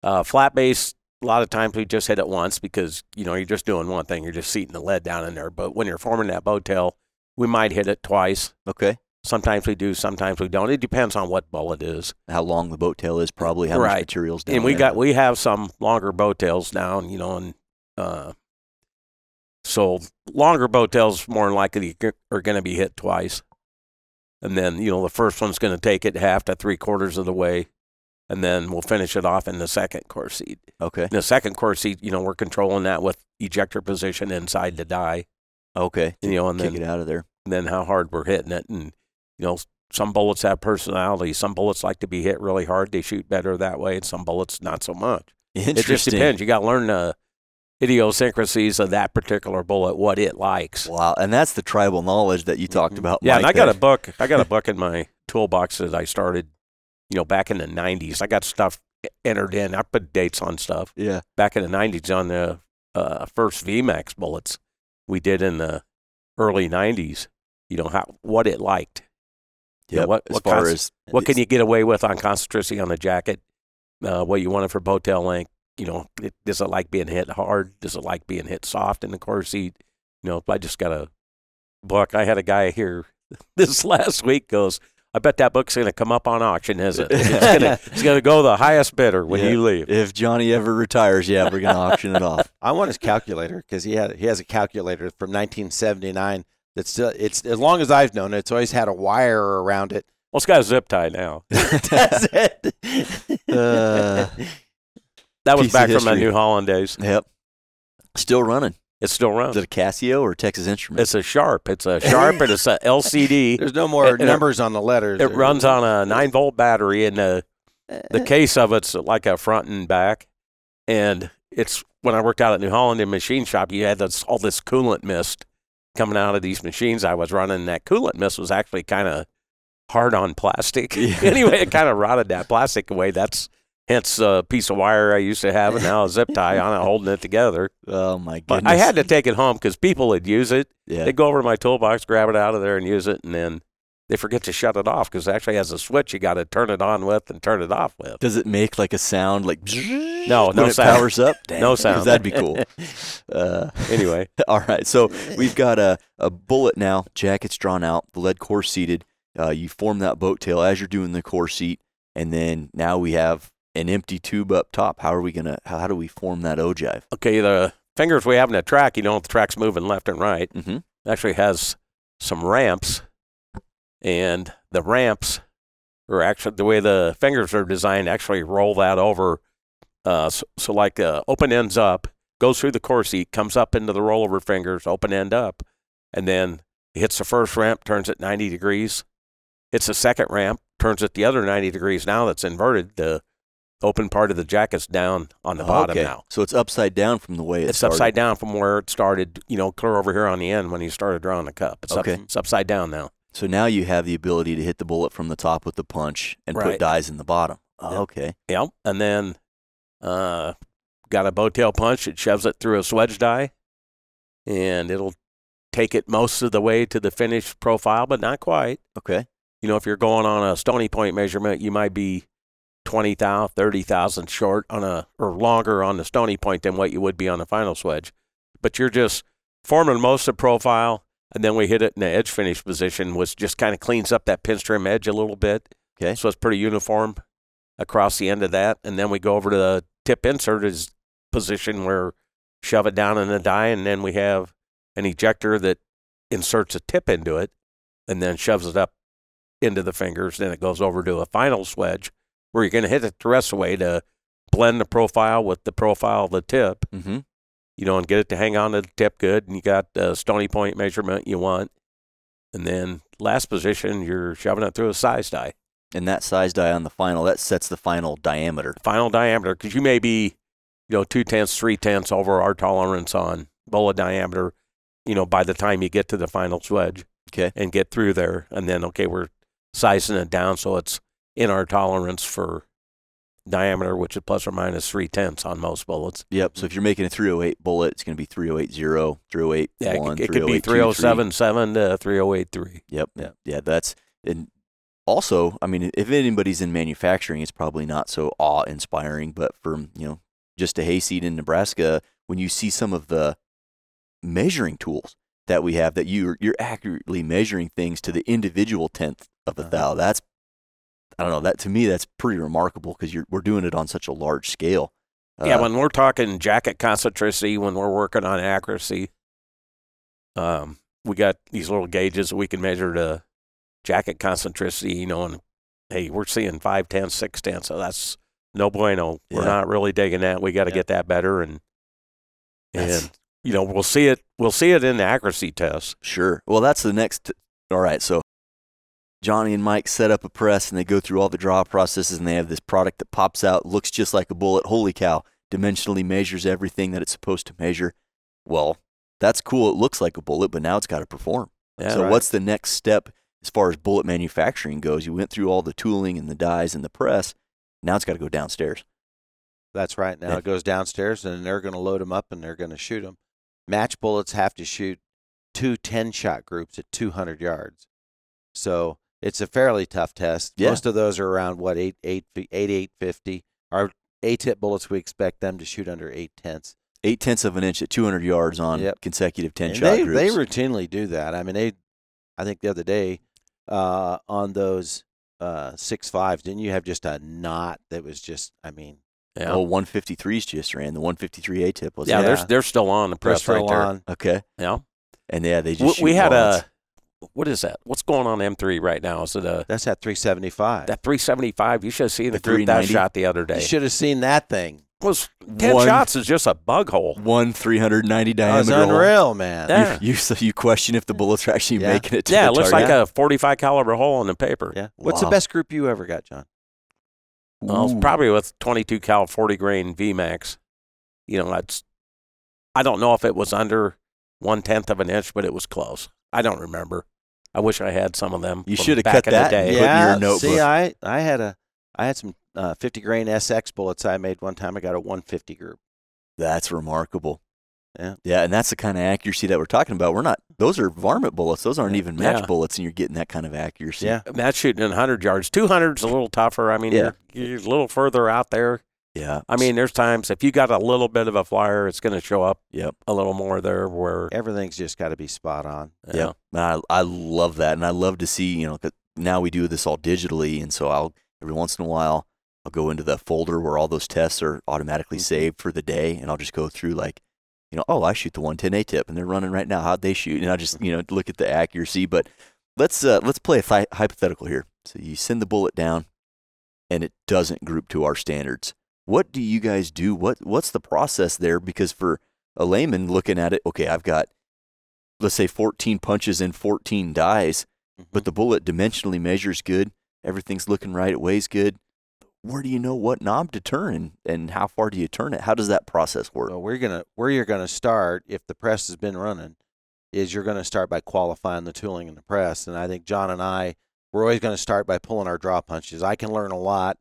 uh, flat base. A lot of times we just hit it once because you know you're just doing one thing. You're just seating the lead down in there. But when you're forming that boat tail, we might hit it twice. Okay, Sometimes we do. Sometimes we don't. It depends on what bullet is. how long the boat tail is, probably how much Right. materials down and we there. got we have some longer boat tails down. You know, and uh, so longer bow tails more than likely are going to be hit twice. And then you know the first one's going to take it half to three quarters of the way, and then we'll finish it off in the second core seat. okay, In the second core seat, you know, we're controlling that with ejector position inside the die. okay, You know, and kick then it out of there. and then how hard we're hitting it. And, you know, some bullets have personality. Some bullets like to be hit really hard. They shoot better that way. And some bullets not so much. Interesting. It just depends. You got to learn the idiosyncrasies of that particular bullet, what it likes. Wow, and that's the tribal knowledge that you talked Mhm. about. Mm-hmm. Yeah, and I got there. a book. I got a book in my toolbox that I started, you know, back in the 90s. I got stuff entered in. I put dates on stuff. Yeah, back in the 90s on the uh, first VMAX bullets we did in the early 90s. You know how what it liked. You know, what as what, far conce- as what can you get away with on concentricity on the jacket? Uh, what you wanted for boat tail length? You know, it, does it like being hit hard? Does it like being hit soft in the core seat? You know, I just got a book. I had a guy here this last week goes. I bet that book's going to come up on auction, isn't it? It's going to it's going to go the highest bidder when Yeah. you leave. If Johnny ever retires, yeah, we're gonna auction it off. I want his calculator because he had he has a calculator from 1979 that's still it's as long as I've known it. It's always had a wire around it. Well, it's got a zip tie now. That's it. Uh, That was back from my. New Holland days. Yep, still running. It's still running. Is it a Casio or Texas Instruments? It's a Sharp. It's a Sharp and it's a LCD. There's no more It- it- numbers on the letters. It runs on a nine volt battery, and the the uh, uh. case of it's like a front and back. And it's when I worked out at New Holland in machine shop, you had this all this coolant mist coming out of these machines I was running. And that coolant mist was actually kind of hard on plastic. Yeah. anyway, it kind of rotted that plastic away. That's hence a piece of wire I used to have, and now a zip tie on it holding it together. oh my But! I had to take it home because people would use it. Yeah. They go over to my toolbox, grab it out of there, and use it, and then they forget to shut it off because it actually has a switch you got to turn it on with and turn it off with. Does it make like a sound like No, no it sound. powers up? Dang, No sound. That'd be cool. Uh, Anyway, all right, so we've got a, a bullet now. Jacket's drawn out. The lead core seated. Uh, you form that boat tail as you're doing the core seat, and then now we have an empty tube up top. How are we gonna? How, how do we form that ogive? okay, the fingers we have in the track, you know, the track's moving left and right. Mm-hmm. actually has some ramps, and the ramps are actually the way the fingers are designed. Actually, roll that over. Uh, so, so like uh, open ends up, goes through the core seat, comes up into the rollover fingers, open end up, and then hits the first ramp, turns it 90 degrees. Hits the second ramp, turns it the other 90 degrees. Now that's inverted. The open part of the jacket's down on the bottom okay. now. So it's upside down from the way it It's started. upside down from where it started, you know, clear over here on the end when you started drawing the cup. It's, Okay. up, it's upside down now. So now you have the ability to hit the bullet from the top with the punch and put dies in the bottom. Oh, Yep. okay. Yep. And then uh, got a boat tail punch. It shoves it through a swedge die, and it'll take it most of the way to the finished profile, but not quite. Okay. You know, if you're going on a Stoney Point measurement, you might be 20,000, 30,000 short on a, or longer on the Stoney Point than what you would be on the final swedge. But you're just forming most of the profile, and then we hit it in the edge finish position, which just kind of cleans up that pinch trim edge a little bit. Okay. So it's pretty uniform across the end of that. And then we go over to the tip insert is position where shove it down in the die, and then we have an ejector that inserts a tip into it and then shoves it up into the fingers. Then it goes over to a final swedge where you're going to hit it the rest of the way to blend the profile with the profile of the tip, Mm-hmm. you know, and get it to hang on to the tip good. And you got the Stoney Point measurement you want. And then last position, you're shoving it through a size die, And that size die on the final that sets the final diameter. final diameter, because you may be, you know, two tenths, three tenths over our tolerance on bullet diameter, you know, by the time you get to the final swedge. Okay. and get through there. And then, okay, we're sizing it down so it's in our tolerance for diameter, which is plus or minus three tenths on most bullets. Yep. So if you're making a 308 bullet, it's going to be 3080, 308 Yeah, it, it could be 308 3077 to 3083. Yep. Yeah. Yeah. That's and also, I mean, if anybody's in manufacturing, it's probably not so awe inspiring. But from you know, just a hayseed in Nebraska, when you see some of the measuring tools that we have, that you you're accurately measuring things to the individual tenth of a Uh-huh. thou. That's I don't know. That to me, that's pretty remarkable because you're we're doing it on such a large scale. yeah, Uh, when we're talking jacket concentricity, when we're working on accuracy, um, we got these little gauges that we can measure the jacket concentricity, you know, and hey, we're seeing five tenths, six tenths, so that's no bueno. We're not really digging that. We got to Yeah. get that better, and That's- and you know, we'll see it. We'll see it in the accuracy test. Sure. Well, that's the next. All right. So Johnny and Mike set up a press and they go through all the draw processes and they have this product that pops out, looks just like a bullet. Holy cow. Dimensionally measures everything that it's supposed to measure. Well, that's cool. It looks like a bullet, but now it's got to perform. Yeah, so, right. what's the next step as far as bullet manufacturing goes? You went through all the tooling and the dies and the press. Now it's got to go downstairs. That's right. Now Yeah. it goes downstairs, and they're going to load them up, and they're going to shoot them. Match bullets have to shoot two 10 shot groups at 200 yards. So it's a fairly tough test. Yeah. Most of those are around what eight eight eight eight fifty. Our A tip bullets we expect them to shoot under eight tenths. Eight tenths of an inch at 200 yards on Yep. consecutive 10 And shot they, groups. They routinely do that. I mean, they. I think the other day, uh, on those uh, six fives, didn't you have just a knot that was just? I mean, yeah, Oh, 153s just ran. The 153 A tip was yeah. yeah. They're they're still on the press they're right still there. on. Okay. Yeah, And yeah, they just we shoot had wads. a what is that? What's going on M3 right now? Is it a That's at three seventy five. that 375? You should have seen The the group that shot the other day. You should have seen that thing. was ten One- shots is just a bug hole. one 390 That was diameter. hole. unreal, man. Yeah. You, you, so you question if the bullets are actually Yeah. making it to Yeah, the it looks target. like a 45 caliber hole in the paper. Yeah. What's Wow. the best group you ever got, John? Well, it's probably with 22 cal 40 grain VMAX. You know, that's. I don't know if it was under one tenth of an inch, but it was close. I don't remember. I wish I had some of them. You should have back cut in that The and day. put in yeah. your notebook. See, I I had a I had some uh, 50 grain SX bullets I made one time. I got a 150 group. That's remarkable. Yeah. Yeah, and that's the kind of accuracy that we're talking about. We're not; those are varmint bullets. Those aren't even match Yeah. bullets, and you're getting that kind of accuracy. Yeah. That's shooting in 100 yards. 200's a little tougher. I mean, Yeah. you're, you're a little further out there. Yeah. I mean, there's times if you got a little bit of a flyer, it's going to show up Yep. a little more there where. Everything's just got to be spot on. Yeah. Yep. I I love that, and I love to see you know now we do this all digitally, and so I'll every once in a while I'll go into the folder where all those tests are automatically Mhm. saved for the day, and I'll just go through like, you know, oh I shoot the 110 A tip, and they're running right now. How'd they shoot? And I just you know look at the accuracy. But let's uh, let's play a hypothetical here. So you send the bullet down, and it doesn't group to our standards. What do you guys do? What what's the process there? Because for a layman looking at it, okay, I've got let's say 14 punches and 14 dies, but mm-hmm. the bullet dimensionally measures good. Everything's looking right. It weighs good. Where do you know what knob to turn and, how far do you turn it? How does that process work? So we're gonna where you're gonna start if the press has been running, is you're gonna start by qualifying the tooling in the press. And I think John and I we're always gonna start by pulling our draw punches. I can learn a lot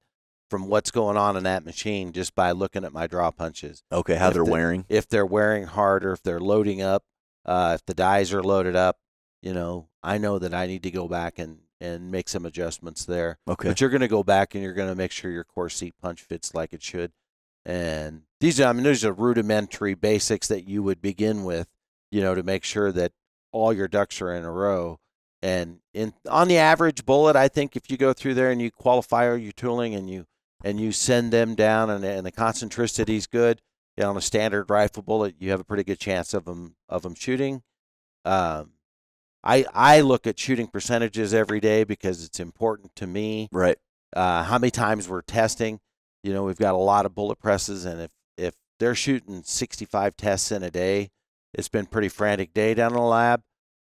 from what's going on in that machine just by looking at my draw punches. Okay, how If they're the- wearing. If they're wearing hard or if they're loading up, uh, if the dies are loaded up, you know, I know that I need to go back and and make some adjustments there. Okay. But you're going to go back and you're going to make sure your core seat punch fits like it should. And these, are, I mean, these are rudimentary basics that you would begin with, you know, to make sure that all your ducks are in a row. And in on the average bullet, I think if you go through there and you qualify all your tooling and you and you send them down and, and the concentricity is good, you know, on a standard rifle bullet, you have a pretty good chance of them of them shooting. Um, I I look at shooting percentages every day because it's important to me. Right. Uh, how many times we're testing? You know, we've got a lot of bullet presses, and if if they're shooting 65 tests in a day, it's been pretty frantic day down in the lab.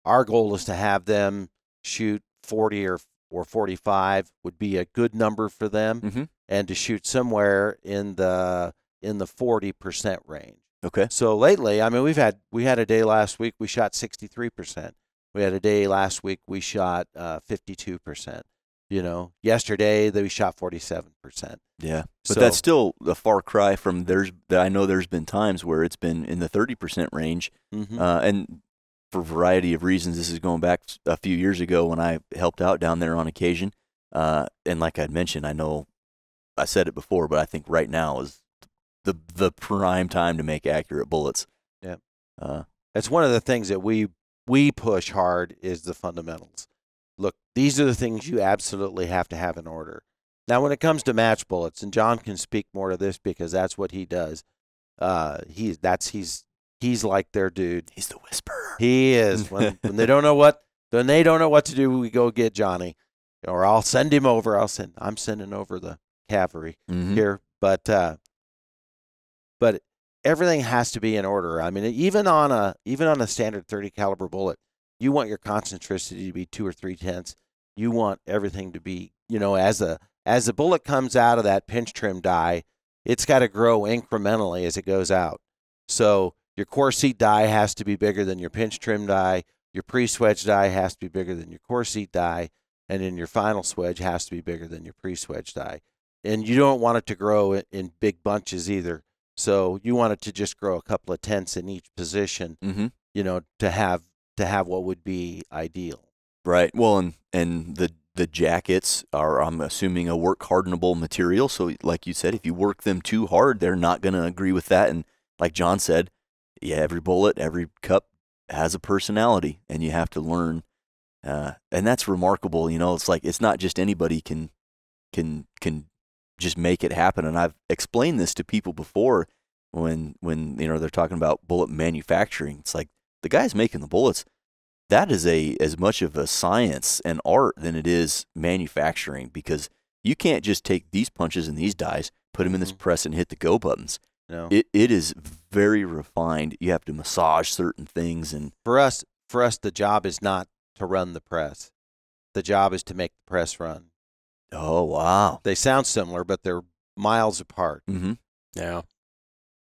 Our goal is to have them shoot 40 or or 45 would be a good number for them, Mhm. and to shoot somewhere in the in the 40% range. Okay. So lately, I mean, we've had we had a day last week we shot 63%. We had a day last week we shot uh, 52%. You know, yesterday they we shot 47%. Yeah. But So- that's still a far cry from there's. That I know there's been times where it's been in the 30% range, Mhm. uh, and for a variety of reasons. This is going back a few years ago when I helped out down there on occasion. Uh, and like I'd mentioned, I know I said it before, but I think right now is the the prime time to make accurate bullets. Yep. Uh, That's one of the things that we we push hard is the fundamentals. Look, these are the things you absolutely have to have in order. Now, when it comes to match bullets, and John can speak more to this because that's what he does. Uh, he that's he's he's like their dude. he's the whisperer. He is. When when they don't know what when they don't know what to do, we go get Johnny, or I'll send him over. I'll send. I'm sending over the cavalry Mhm. here, but uh, but everything has to be in order. I mean, even on a even on a standard 30 caliber bullet, you want your concentricity to be two or three tenths. You want everything to be, you know, as a as the bullet comes out of that pinch trim die, it's got to grow incrementally as it goes out. So your core seat die has to be bigger than your pinch trim die. Your pre-swedge die has to be bigger than your core seat die, and then your final swedge has to be bigger than your pre-swedge die. And you don't want it to grow in, big bunches either. So you want it to just grow a couple of tenths in each position, Mhm. you know, to have to have what would be ideal. Right. Well, and and the the jackets are, I'm assuming, a work hardenable material. So, like you said, if you work them too hard, they're not going to agree with that. And like John said, yeah, every bullet, every cup has a personality, and you have to learn. Uh, and that's remarkable. You know, it's like it's not just anybody can can can just make it happen. And I've explained this to people before when when you know they're talking about bullet manufacturing. It's like the guys making the bullets that is a as much of a science and art than it is manufacturing because you can't just take these punches and these dies, put them in this Mhm. press and hit the go buttons. You know, It it is very refined. You have to massage certain things and for us, for us, the job is not to run the press. The job is to make the press run. oh wow. They sound similar, but they're miles apart. Mm-hmm. Yeah.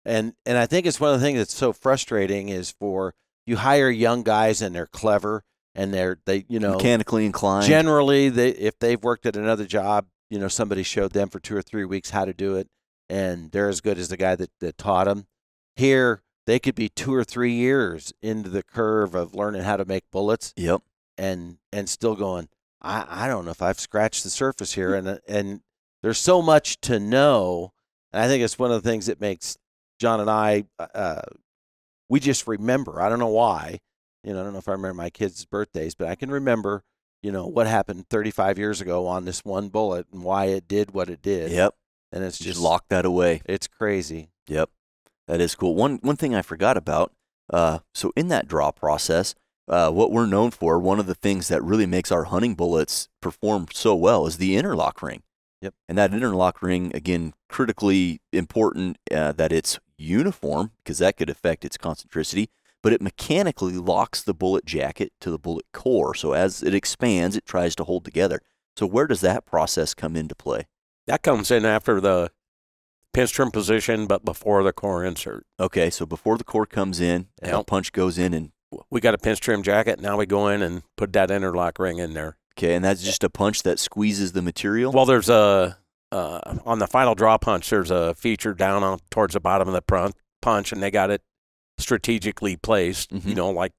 and and I think it's one of the things that's so frustrating is for you hire young guys and they're clever and they're they you know Mechanically inclined. generally they if they've worked at another job you know somebody showed them for two or three weeks how to do it and they're as good as the guy that, that taught them here they could be two or three years into the curve of learning how to make bullets yep. and and still going I, I don't know if I've scratched the surface here mm. and uh, and there's so much to know and I think it's one of the things that makes John and I uh, uh, we just remember I don't know why you know I don't know if I remember my kids' birthdays but I can remember you know what happened 35 years ago on this one bullet and why it did what it did Yep. And it's Just just lock that away. it's crazy Yep. That is cool. One one thing I forgot about. Uh, so in that draw process, uh, what we're known for, one of the things that really makes our hunting bullets perform so well is the interlock ring. Yep. And that interlock ring, again, critically important uh, that it's uniform because that could affect its concentricity, but it mechanically locks the bullet jacket to the bullet core. So as it expands, it tries to hold together. So where does that process come into play? That comes in after the pinch trim position, but before the core insert. Okay, so before the core comes in, and the punch goes in and We got a pinch trim jacket. Now we go in and put that interlock ring in there. Okay, and that's just a punch that squeezes the material. Well, there's a uh, on the final draw punch. There's a feature down on towards the bottom of the prun- punch, and they got it strategically placed. You Mhm. know, like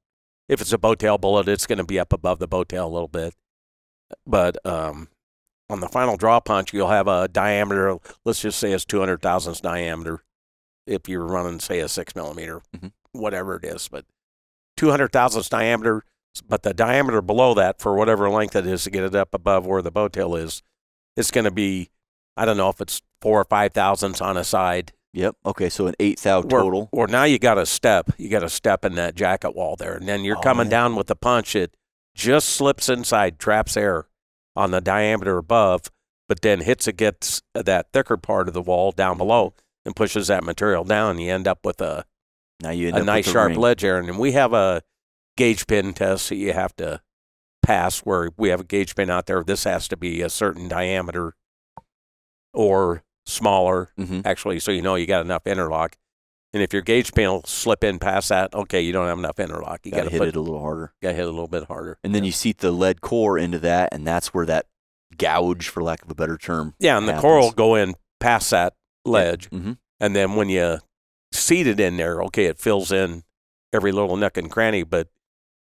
if it's a boat tail bullet, it's going to be up above the boat tail a little bit. But um, on the final draw punch, you'll have a diameter. Let's just say it's 200 thousandths diameter. If you're running, say, a six millimeter, Mhm. whatever it is, but 200 thousandths diameter. But the diameter below that, for whatever length it is to get it up above where the boat tail is, it's going to be, I don't know if it's four or five thousandths on a side. yep. Okay, so an eighth thou total. Or, now you got a step. You got a step in that jacket wall there, and then you're Oh, coming yeah. down with the punch It just slips inside, traps air on the diameter above, but then hits against that thicker part of the wall down below and pushes that material down. You end up with a, Now you a nice sharp ring. ledge air. And we have a gauge pin test that you have to pass where we have a gauge pin out there. This has to be a certain diameter or smaller, Mhm. actually, so you know you got enough interlock. And if your gauge pin will slip in past that, okay, you don't have enough interlock. You Gotta got to hit put, it a little harder. got to hit it a little bit harder. And then you seat the lead core into that, and that's where that gouge, for lack of a better term. Yeah, and the core will go in past that ledge. hmm And then when you seat it in there, okay, it fills in every little nook and cranny, but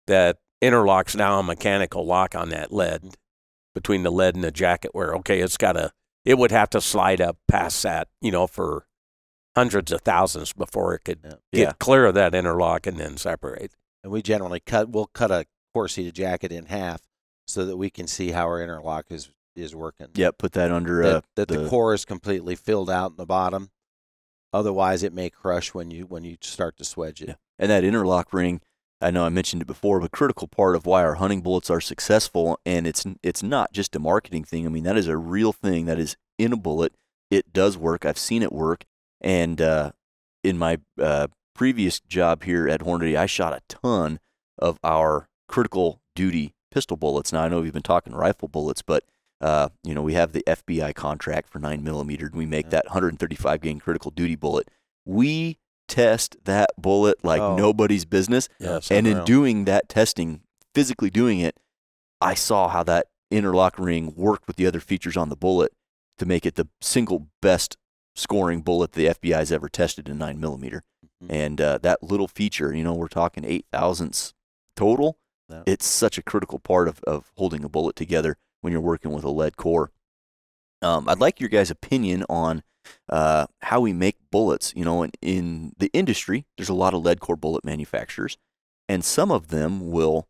that interlocks now a mechanical lock on that lead between the lead and the jacket where, okay, it's got to, it would have to slide up past that, you know, for hundreds of thousands before it could Yeah. get Yeah. clear of that interlock and then separate. And we generally cut. We'll cut a core seated jacket in half so that we can see how our interlock is is working. Yep, put that under uh, That, that the, the- core is completely filled out in the bottom. Otherwise, it may crush when you when you start to swedge it. Yeah. And that interlock ring, I know I mentioned it before, but critical part of why our hunting bullets are successful, and it's it's not just a marketing thing. I mean, that is a real thing that is in a bullet. It does work. I've seen it work. And uh, in my uh, previous job here at Hornady, I shot a ton of our critical duty pistol bullets. Now I know we've been talking rifle bullets, but uh, you know we have the FBI contract for nine millimeter. And we make Yeah. that 135 gain critical duty bullet. We test that bullet like Oh. nobody's business. Yes. And in doing that testing, physically doing it, I saw how that interlock ring worked with the other features on the bullet to make it the single best scoring bullet the FBI's ever tested in nine millimeter. Mhm. And uh, that little feature, you know, we're talking eight thousandths total. Yeah. It's such a critical part of, of holding a bullet together when you're working with a lead core. Um, I'd like your guys' opinion on uh, how we make bullets. You know, in, in the industry, there's a lot of lead core bullet manufacturers, and some of them will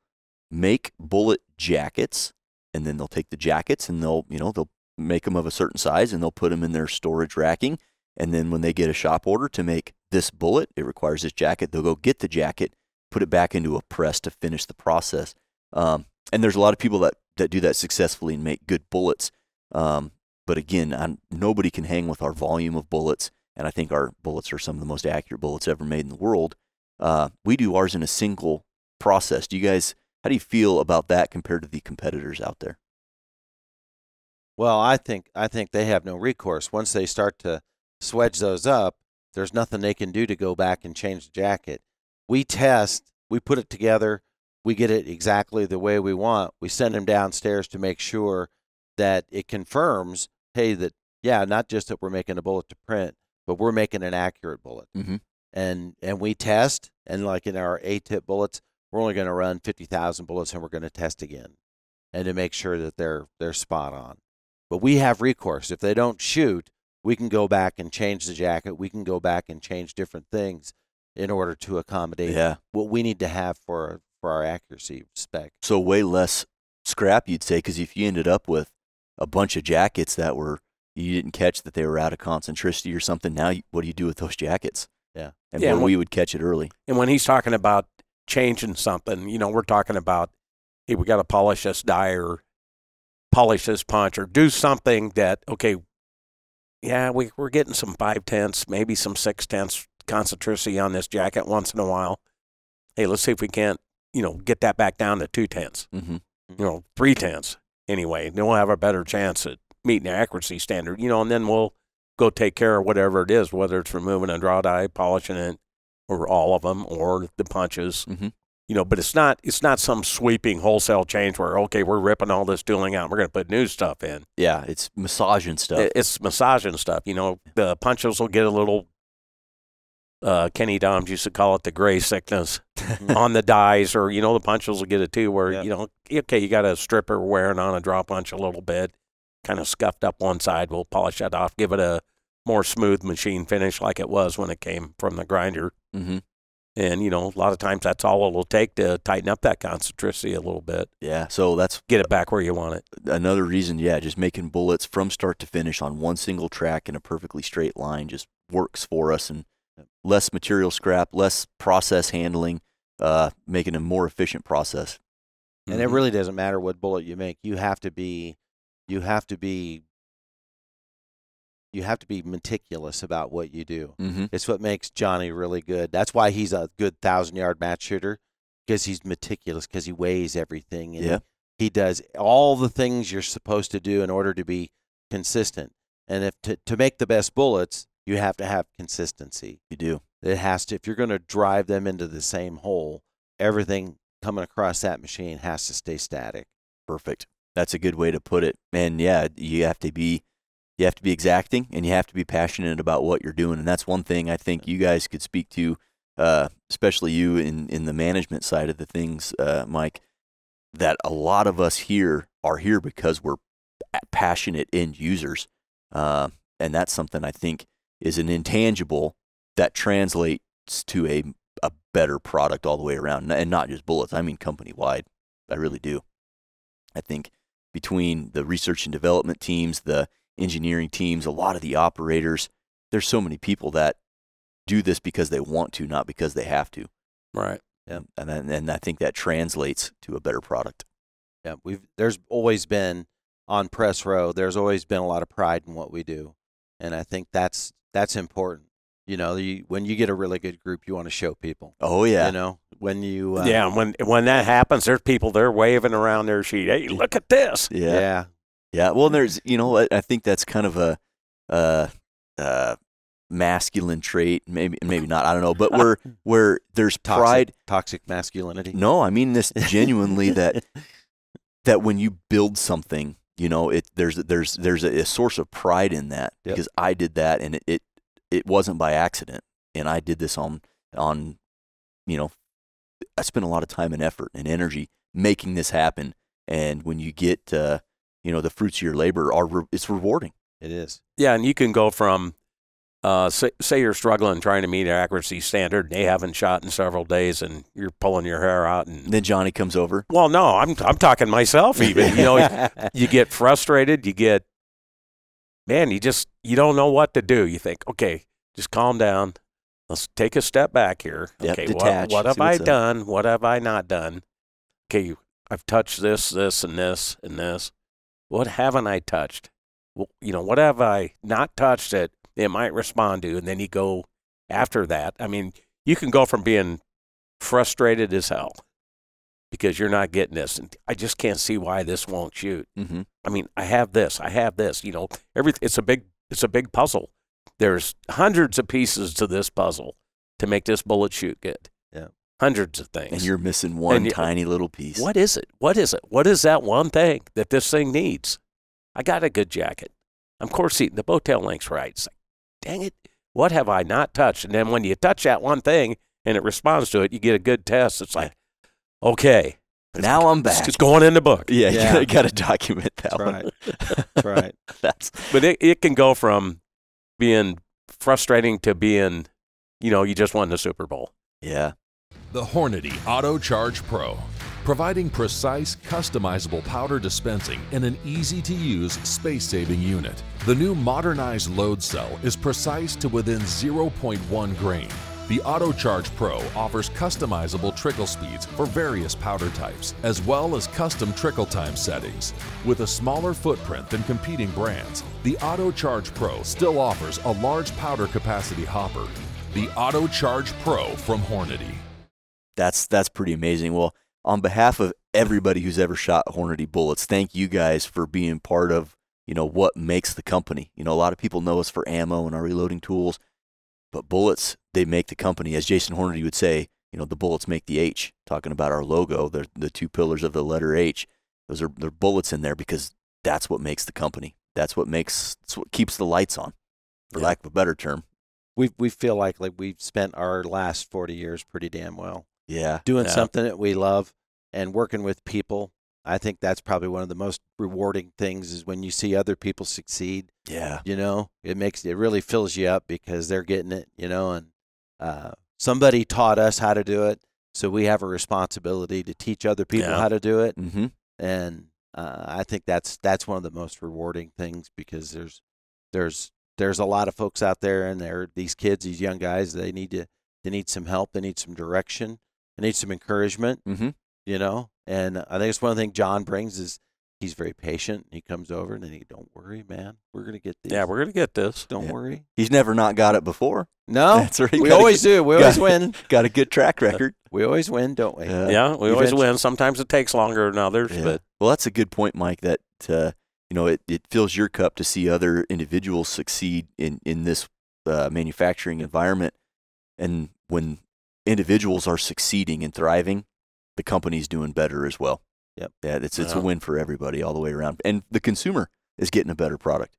make bullet jackets, and then they'll take the jackets and they'll, you know, they'll make them of a certain size and they'll put them in their storage racking. And then when they get a shop order to make this bullet, it requires this jacket. They'll go get the jacket, put it back into a press to finish the process. Um, and there's a lot of people that, that do that successfully and make good bullets. Um, but again, I'm, nobody can hang with our volume of bullets. And I think our bullets are some of the most accurate bullets ever made in the world. Uh, we do ours in a single process. Do you guys, how do you feel about that compared to the competitors out there? Well, I think I think they have no recourse once they start to swedge those up. There's nothing they can do to go back and change the jacket. We test, we put it together, we get it exactly the way we want. We send them downstairs to make sure that it confirms, hey, that yeah, not just that we're making a bullet to print, but we're making an accurate bullet. Mhm. And and we test, and like in our A-tip bullets, we're only going to run fifty thousand bullets, and we're going to test again, and to make sure that they're they're spot on. But we have recourse. If they don't shoot, we can go back and change the jacket. We can go back and change different things in order to accommodate Yeah. what we need to have for for our accuracy spec. So way less scrap, you'd say, because if you ended up with a bunch of jackets that were you didn't catch that they were out of concentricity or something, now you, what do you do with those jackets? Yeah. and Yeah, boy, and we would catch it early. And when he's talking about changing something, you know, we're talking about, hey, we got to polish this die or polish this punch or do something that, okay, yeah, we, we're getting some five tenths, maybe some six tenths concentricity on this jacket once in a while. Hey, let's see if we can't, you know, get that back down to two tenths, hmm you know, three tenths anyway. Then we'll have a better chance at meeting the accuracy standard, you know, and then we'll go take care of whatever it is, whether it's removing a draw die, polishing it, or all of them, or the punches. Mhm. You know, but it's not it's not some sweeping wholesale change where okay, we're ripping all this tooling out, and we're going to put new stuff in. Yeah, it's massaging stuff. It- It's massaging stuff. You know, the punches will get a little. Uh, Kenny Doms used to call it the gray sickness on the dies, or you know, the punches will get it too, where Yep. you know, okay, you got a stripper wearing on a draw punch a little bit, kind of scuffed up one side. We'll polish that off, give it a more smooth machine finish like it was when it came from the grinder. hmm And you know, a lot of times that's all it'll take to tighten up that concentricity a little bit, Yeah, so that's get it back where you want it. another reason. Yeah, just making bullets from start to finish on one single track in a perfectly straight line just works for us, and less material scrap, less process handling, uh, making a more efficient process. And it Mhm. really doesn't matter what bullet you make. You have to be, you have to be, you have to be meticulous about what you do. Mm-hmm. It's what makes Johnny really good. That's why he's a good thousand yard match shooter because he's meticulous because he weighs everything and Yeah. he, he does all the things you're supposed to do in order to be consistent. And if to, to make the best bullets, you have to have consistency. You do. It has to if you're going to drive them into the same hole, everything coming across that machine has to stay static. Perfect. That's a good way to put it. And yeah, you have to be you have to be exacting and you have to be passionate about what you're doing. And that's one thing I think you guys could speak to, uh, especially you in, in the management side of the things, uh, Mike, that a lot of us here are here because we're passionate end users. Uh, and that's something I think is an intangible that translates to a, a better product all the way around. And not just bullets, I mean company wide. I really do. I think between the research and development teams, the engineering teams, a lot of the operators, there's so many people that do this because they want to, not because they have to. Right. Yeah. And then, and I think that translates to a better product. Yeah, we've there's always been on press row. There's always been a lot of pride in what we do, and I think that's that's important. You know, you, when you get a really good group, you want to show people. Oh yeah. You know, when you uh, yeah. When when that happens, there's people they're waving around their sheet. Hey, look at this. yeah. yeah, Yeah. Well, there's, you know, I, I think that's kind of a, uh, uh, masculine trait, maybe, maybe not. I don't know, but where, where there's toxic, pride. toxic masculinity. No, I mean this genuinely that that when you build something, you know, it there's there's there's a, a source of pride in that Yep. because I did that and it, it it wasn't by accident, and I did this on on, you know, I spent a lot of time and effort and energy making this happen, and when you get, uh, you know, the fruits of your labor are re- it's rewarding. it is. Yeah, and you can go from, uh, say, say you're struggling trying to meet an accuracy standard, and they haven't shot in several days, and you're pulling your hair out, and And then Johnny comes over. well, no, I'm I'm talking myself even. You know, you get frustrated, you get, man, you just you don't know what to do. You think, okay, just calm down. Let's take a step back here. Yep, okay, detach, what, what have I what's up. done? What have I not done? Okay, I've touched this, this, and this, and this. What haven't I touched? Well, you know, what have I not touched that it might respond to? And then you go after that. I mean, you can go from being frustrated as hell because you're not getting this, and I just can't see why this won't shoot. Mm-hmm. I mean, I have this, I have this. You know, every it's a big it's a big puzzle. There's hundreds of pieces to this puzzle to make this bullet shoot good. Yeah. hundreds of things. And you're missing one you- tiny little piece. What is it? What is it? What is that one thing that this thing needs? I got a good jacket. I'm core seating. The boat tail link's right. It's like, dang it. What have I not touched? And then when you touch that one thing and it responds to it, you get a good test. It's like, okay. Now I'm back. it's going in the book. Yeah, Yeah. you got to document that That's one. right. That's right. That's But it, it can go from being frustrating to being, you know, you just won the Super Bowl. yeah. The Hornady Auto Charge Pro, providing precise, customizable powder dispensing in an easy to use, space saving unit. The new modernized load cell is precise to within 0.1 grain. The Auto Charge Pro offers customizable trickle speeds for various powder types, as well as custom trickle time settings. With a smaller footprint than competing brands, the Auto Charge Pro still offers a large powder capacity hopper. The Auto Charge Pro from Hornady. That's that's pretty amazing. Well, on behalf of everybody who's ever shot Hornady bullets, thank you guys for being part of you know what makes the company. You know, a lot of people know us for ammo and our reloading tools, but bullets they make the company. As Jason Hornady would say, you know, the bullets make the H. Talking about our logo, they're the two pillars of the letter H. Those are they're bullets in there because that's what makes the company. That's what makes that's what keeps the lights on, for Yeah. lack of a better term. We we feel like like we've spent our last forty years pretty damn well Yeah. doing Yeah. something that we love and working with people. I think that's probably one of the most rewarding things is when you see other people succeed. Yeah. You know, it makes it really fills you up because they're getting it. You know, and uh, somebody taught us how to do it, so we have a responsibility to teach other people Yeah. how to do it. Mm-hmm. and uh, I think that's that's one of the most rewarding things because there's there's there's a lot of folks out there and there these kids these young guys they need to they need some help they need some direction they need some encouragement Mhm. you know. And I think it's one of the things John brings is he's very patient. He comes over and then he don't worry, man. We're gonna get this. Yeah, we're gonna get this. don't Yeah. worry. He's never not got it before. No, That's right. we Gotta always do. We always got- win. Got a good track record. We always win, don't we? Yeah. yeah, we always win. Sometimes it takes longer than others, Yeah. but Well, that's a good point, Mike. That uh, you know, it, it fills your cup to see other individuals succeed in in this uh, manufacturing environment, and when individuals are succeeding and thriving, the company's doing better as well. Yep. Yeah, it's it's a win for everybody all the way around, and the consumer is getting a better product.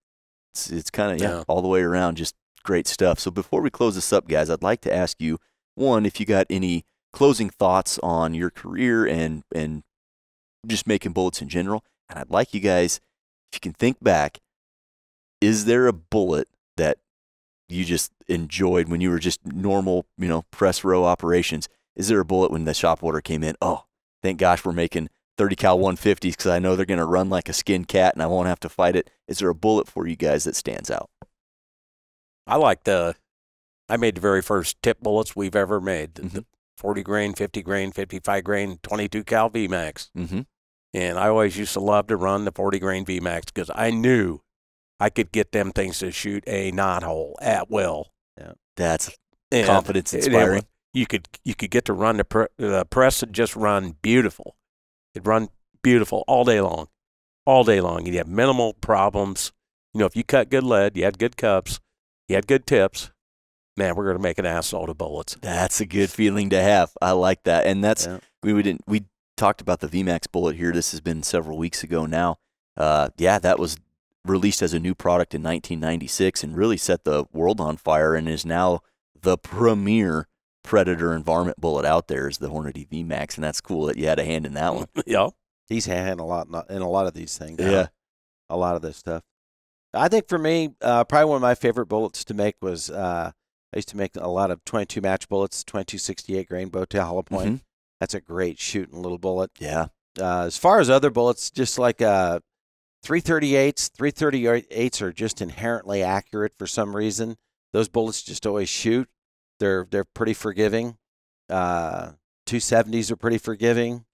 It's it's kind of yeah, Yeah. all the way around, just great stuff. So before we close this up, guys, I'd like to ask you one if you got any closing thoughts on your career and and just making bullets in general. And I'd like you guys, if you can think back, is there a bullet that you just enjoyed when you were just normal, you know, press row operations? Is there a bullet when the shop order came in? Oh, thank gosh we're making 30 cal 150s because I know they're going to run like a skinned cat and I won't have to fight it. Is there a bullet for you guys that stands out? I like the. I made the very first tip bullets we've ever made. The- the Mhm. 40 grain, 50 grain, 55 grain, 22 cal VMAX. Mm-hmm. And I always used to love to run the 40 grain VMAX because I knew I could get them things to shoot a knot hole at will. Yeah. That's And confidence inspiring. you could you could get to run the, pre- the press would just run beautiful. It'd run beautiful all day long, all day long. You'd have minimal problems. You know, if you cut good lead, you had good cups, you had good tips. Man, we're gonna make an asshole of bullets. That's a good feeling to have. I like that. And that's Yeah. we we didn't we talked about the VMAX bullet here. This has been several weeks ago now. Uh, yeah, that was released as a new product in 1996 and really set the world on fire and is now the premier predator environment bullet out there is the Hornady VMAX and that's cool that you had a hand in that one. yeah, He's had a lot in a lot of these things. Yeah. a lot of this stuff. I think for me, uh, probably one of my favorite bullets to make was uh, I used to make a lot of 22 match bullets, 2268 grain boat tail hollow point. Mhm. That's a great shooting little bullet. Yeah. Uh, as far as other bullets, just like uh, 338s, 338s are just inherently accurate for some reason. Those bullets just always shoot. They're they're pretty forgiving. Uh, 270s are pretty forgiving.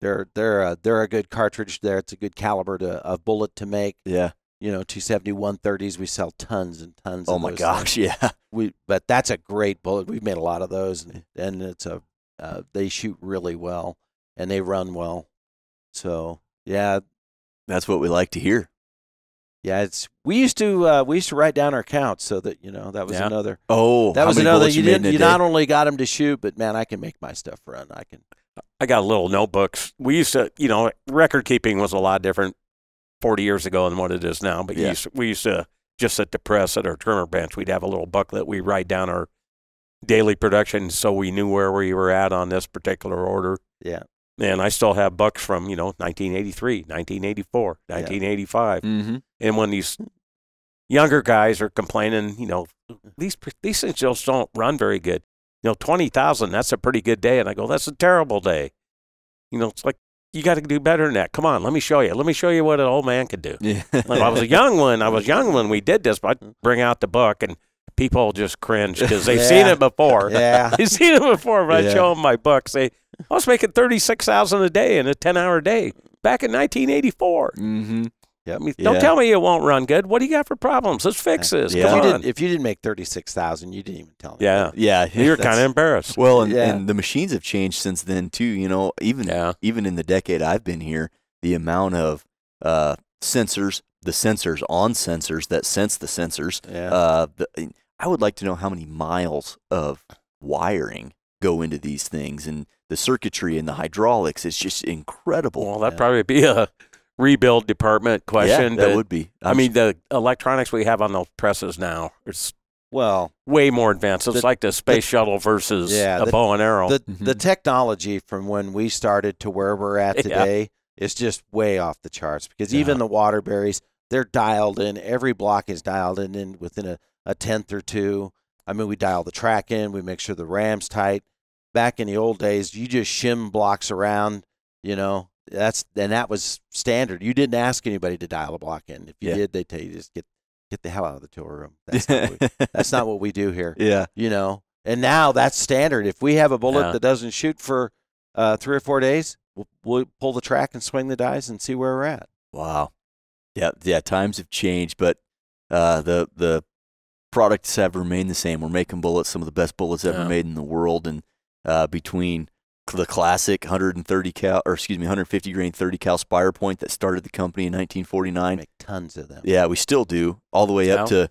They're they're a, they're a good cartridge. There, it's a good caliber to of bullet to make. Yeah. You know, 270 130s. We sell tons and tons. Oh my gosh, things. yeah. We but that's a great bullet. We've made a lot of those, and, and it's a uh, they shoot really well and they run well. So yeah, That's what we like to hear. yeah. It's we used to uh, we used to write down our counts so that you know that was Yeah. another Oh, that was another bullets you didn't you not only got him to shoot, but man, I can make my stuff run. I can. I got a little notebooks. We used to, you know, record keeping was a lot different 40 years ago than what it is now. But you Yeah. used to, we used to just at the press at our trimmer bench, we'd have a little booklet. We write down our daily production so we knew where we were at on this particular order. Yeah. And I still have bucks from, you know, 1983, 1984, 1985. Mm-hmm. And when these younger guys are complaining, you know, these these things just don't run very good. You know, twenty thousand, that's a pretty good day. And I go, that's a terrible day. You know, it's like you got to do better than that. Come on, let me show you. Let me show you what an old man could do. Yeah. Like, I was a young one. I was young when we did this, but I'd bring out the book and people just cringe because they've seen it before. Yeah. They've seen it before, but I show them my book. Say, I was making thirty six thousand a day in a ten hour day back in nineteen eighty four. mm-hmm. I mean, don't Yeah. tell me it won't run good. What do you got for problems? Let's fix this. Yeah. If you didn't if you didn't make thty six thousand, you didn't even tell me. yeah. Yeah. You were that's- kind of embarrassed. Well, and, Yeah. and the machines have changed since then too. You know, even Yeah. even in the decade I've been here, the amount of uh, sensors, the sensors on sensors that sense the sensors. Yeah. Uh, the, I would like to know how many miles of wiring go into these things, and the circuitry and the hydraulics is just incredible. Well, that'd Yeah. probably be a rebuild department question. yeah, that but, would be. I mean, the electronics we have on those presses now is well, way more advanced. It's The- like the space shuttle versus Yeah, a the- bow and arrow. the Mhm. the technology from when we started to where we're at Yeah. today is just way off the charts because Yeah. even the Waterburys they're dialed in every block is dialed in, in within a, a tenth or two i mean we dial the track in we make sure the ram's tight back in the old days you just shim blocks around you know that's and that was standard you didn't ask anybody to dial a block in if you Yeah. did they'd tell you just get get the hell out of the tool room that's not, what, we, that's not what we do here yeah. you know. And now that's standard. If we have a bullet Yeah. that doesn't shoot for uh, three or four days, we'll, we'll pull the track and swing the dies and see where we're at. Wow. Yeah, yeah. Times have changed, but uh, the the products have remained the same. We're making bullets, some of the best bullets ever Yeah. made in the world, and uh, between the classic 130 cal, or excuse me, 150 grain 30 cal Spire Point that started the company in 1949. Make tons of them. Yeah, we still do, all the way up to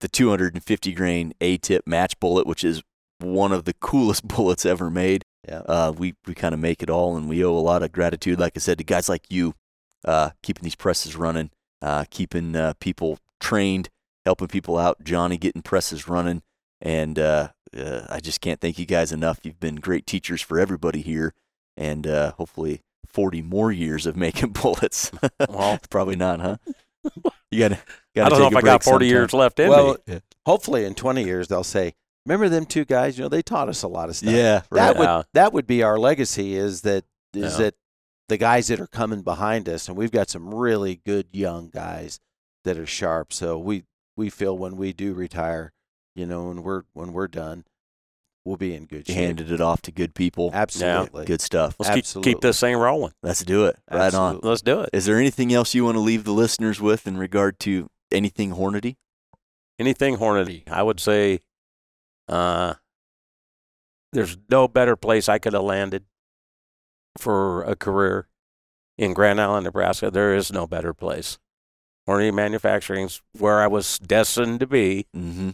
the 250 grain A-tip match bullet, which is one of the coolest bullets ever made. Yeah. Uh, we we kind of make it all, and we owe a lot of gratitude, like I said, to guys like you, uh, keeping these presses running, uh, keeping uh, people trained, helping people out. Johnny getting presses running, and uh, uh, I just can't thank you guys enough. You've been great teachers for everybody here, and uh, hopefully 40 more years of making bullets. Well, Probably not, huh? You gotta. gotta I don't know if I got 40 sometime. years left in Well, me. hopefully in 20 years they'll say, "Remember them two guys? You know, they taught us a lot of stuff." Yeah, that would Yeah. that would be our legacy. Is that is Yeah. that the guys that are coming behind us, and we've got some really good young guys that are sharp. So we we feel when we do retire, you know, when we're when we're done, we'll be in good shape. handed it off to good people. Absolutely. Good stuff. Let's keep, Absolutely. keep this thing rolling. Let's do it. Right on. Let's do it. Is there anything else you want to leave the listeners with in regard to anything Hornady? anything Hornady, I would say uh, there's no better place I could have landed for a career in Grand Island, Nebraska. There is no better place. Hornady Manufacturing's where I was destined to be, Mm-hmm.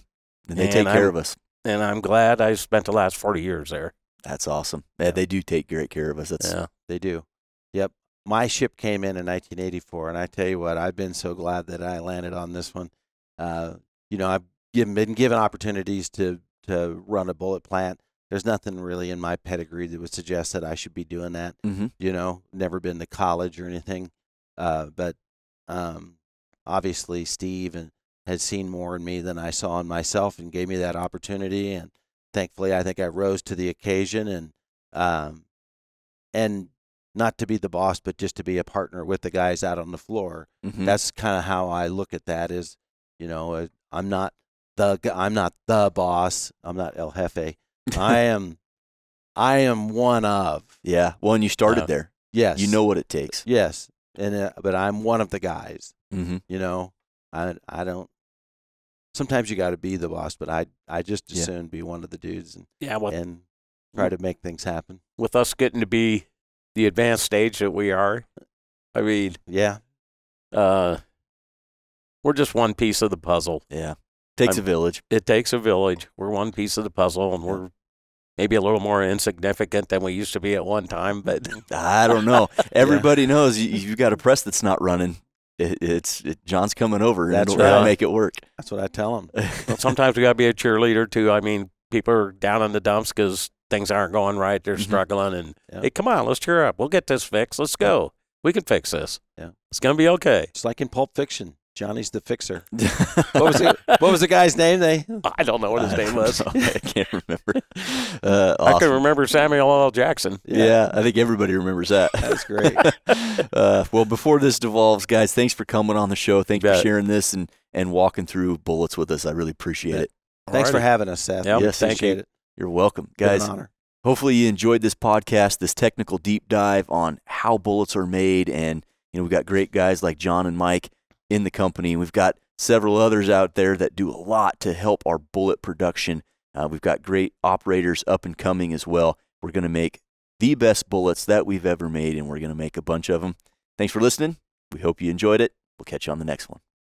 And they And take care I'm- of us. and I'm glad I spent the last 40 years there. That's awesome. Yeah, they do take great care of us. That's Yeah. They do. Yep. My ship came in in 1984, and I tell you what, I've been so glad that I landed on this one. Uh, you know, I've given, been given opportunities to to run a bullet plant. There's nothing really in my pedigree that would suggest that I should be doing that. mm-hmm. You know, never been to college or anything, uh, but um, obviously Steve and had seen more in me than I saw in myself, and gave me that opportunity. And thankfully, I think I rose to the occasion, and um, and not to be the boss, but just to be a partner with the guys out on the floor. Mm-hmm. That's kind of how I look at that. Is you know, uh, I'm not the I'm not the boss. I'm not El Jefe. I am I am one of yeah. Well, and you started Uh, there. yes. You know what it takes. yes, and uh, but I'm one of the guys. Mm-hmm. You know, I I don't. Sometimes you got to be the boss, but I I just as Yeah. soon be one of the dudes and Yeah. Well, and try to make things happen. with us getting to be the advanced stage that we are, I mean, Yeah, uh, we're just one piece of the puzzle. Yeah. Takes a I'm- village. It takes a village. We're one piece of the puzzle, and we're maybe a little more insignificant than we used to be at one time. But I don't know. Everybody knows you, you've got a press that's not running. It, it's it, John's coming over. And That's it'll, it'll right. make it work. that's what I tell them. sometimes we got to be a cheerleader too. I mean, people are down in the dumps because things aren't going right. They're Mhm. struggling, and Yeah. hey, come on, let's cheer up. We'll get this fixed. Let's go. We can fix this. Yeah. it's gonna be okay. It's like in Pulp Fiction. Johnny's the fixer. What was it? What was the guy's name? They I don't know what his name was. I can't remember. Uh, I can remember Samuel L. Jackson. Yeah. I think everybody remembers that. That's great. uh, well, before this devolves, guys, thanks for coming on the show. Thanks for sharing this and, and walking through bullets with us. I really appreciate Bet. it. Thanks for having us, Seth. Yep, Yes, thank appreciate you. it. You're welcome. Been an Guys, honor. hopefully you enjoyed this podcast, this technical deep dive on how bullets are made. And, you know, we've got great guys like John and Mike in the company. We've got several others out there that do a lot to help our bullet production. Uh, we've got great operators up and coming as well. We're going to make the best bullets that we've ever made, and we're going to make a bunch of them. Thanks for listening. We hope you enjoyed it. We'll catch you on the next one.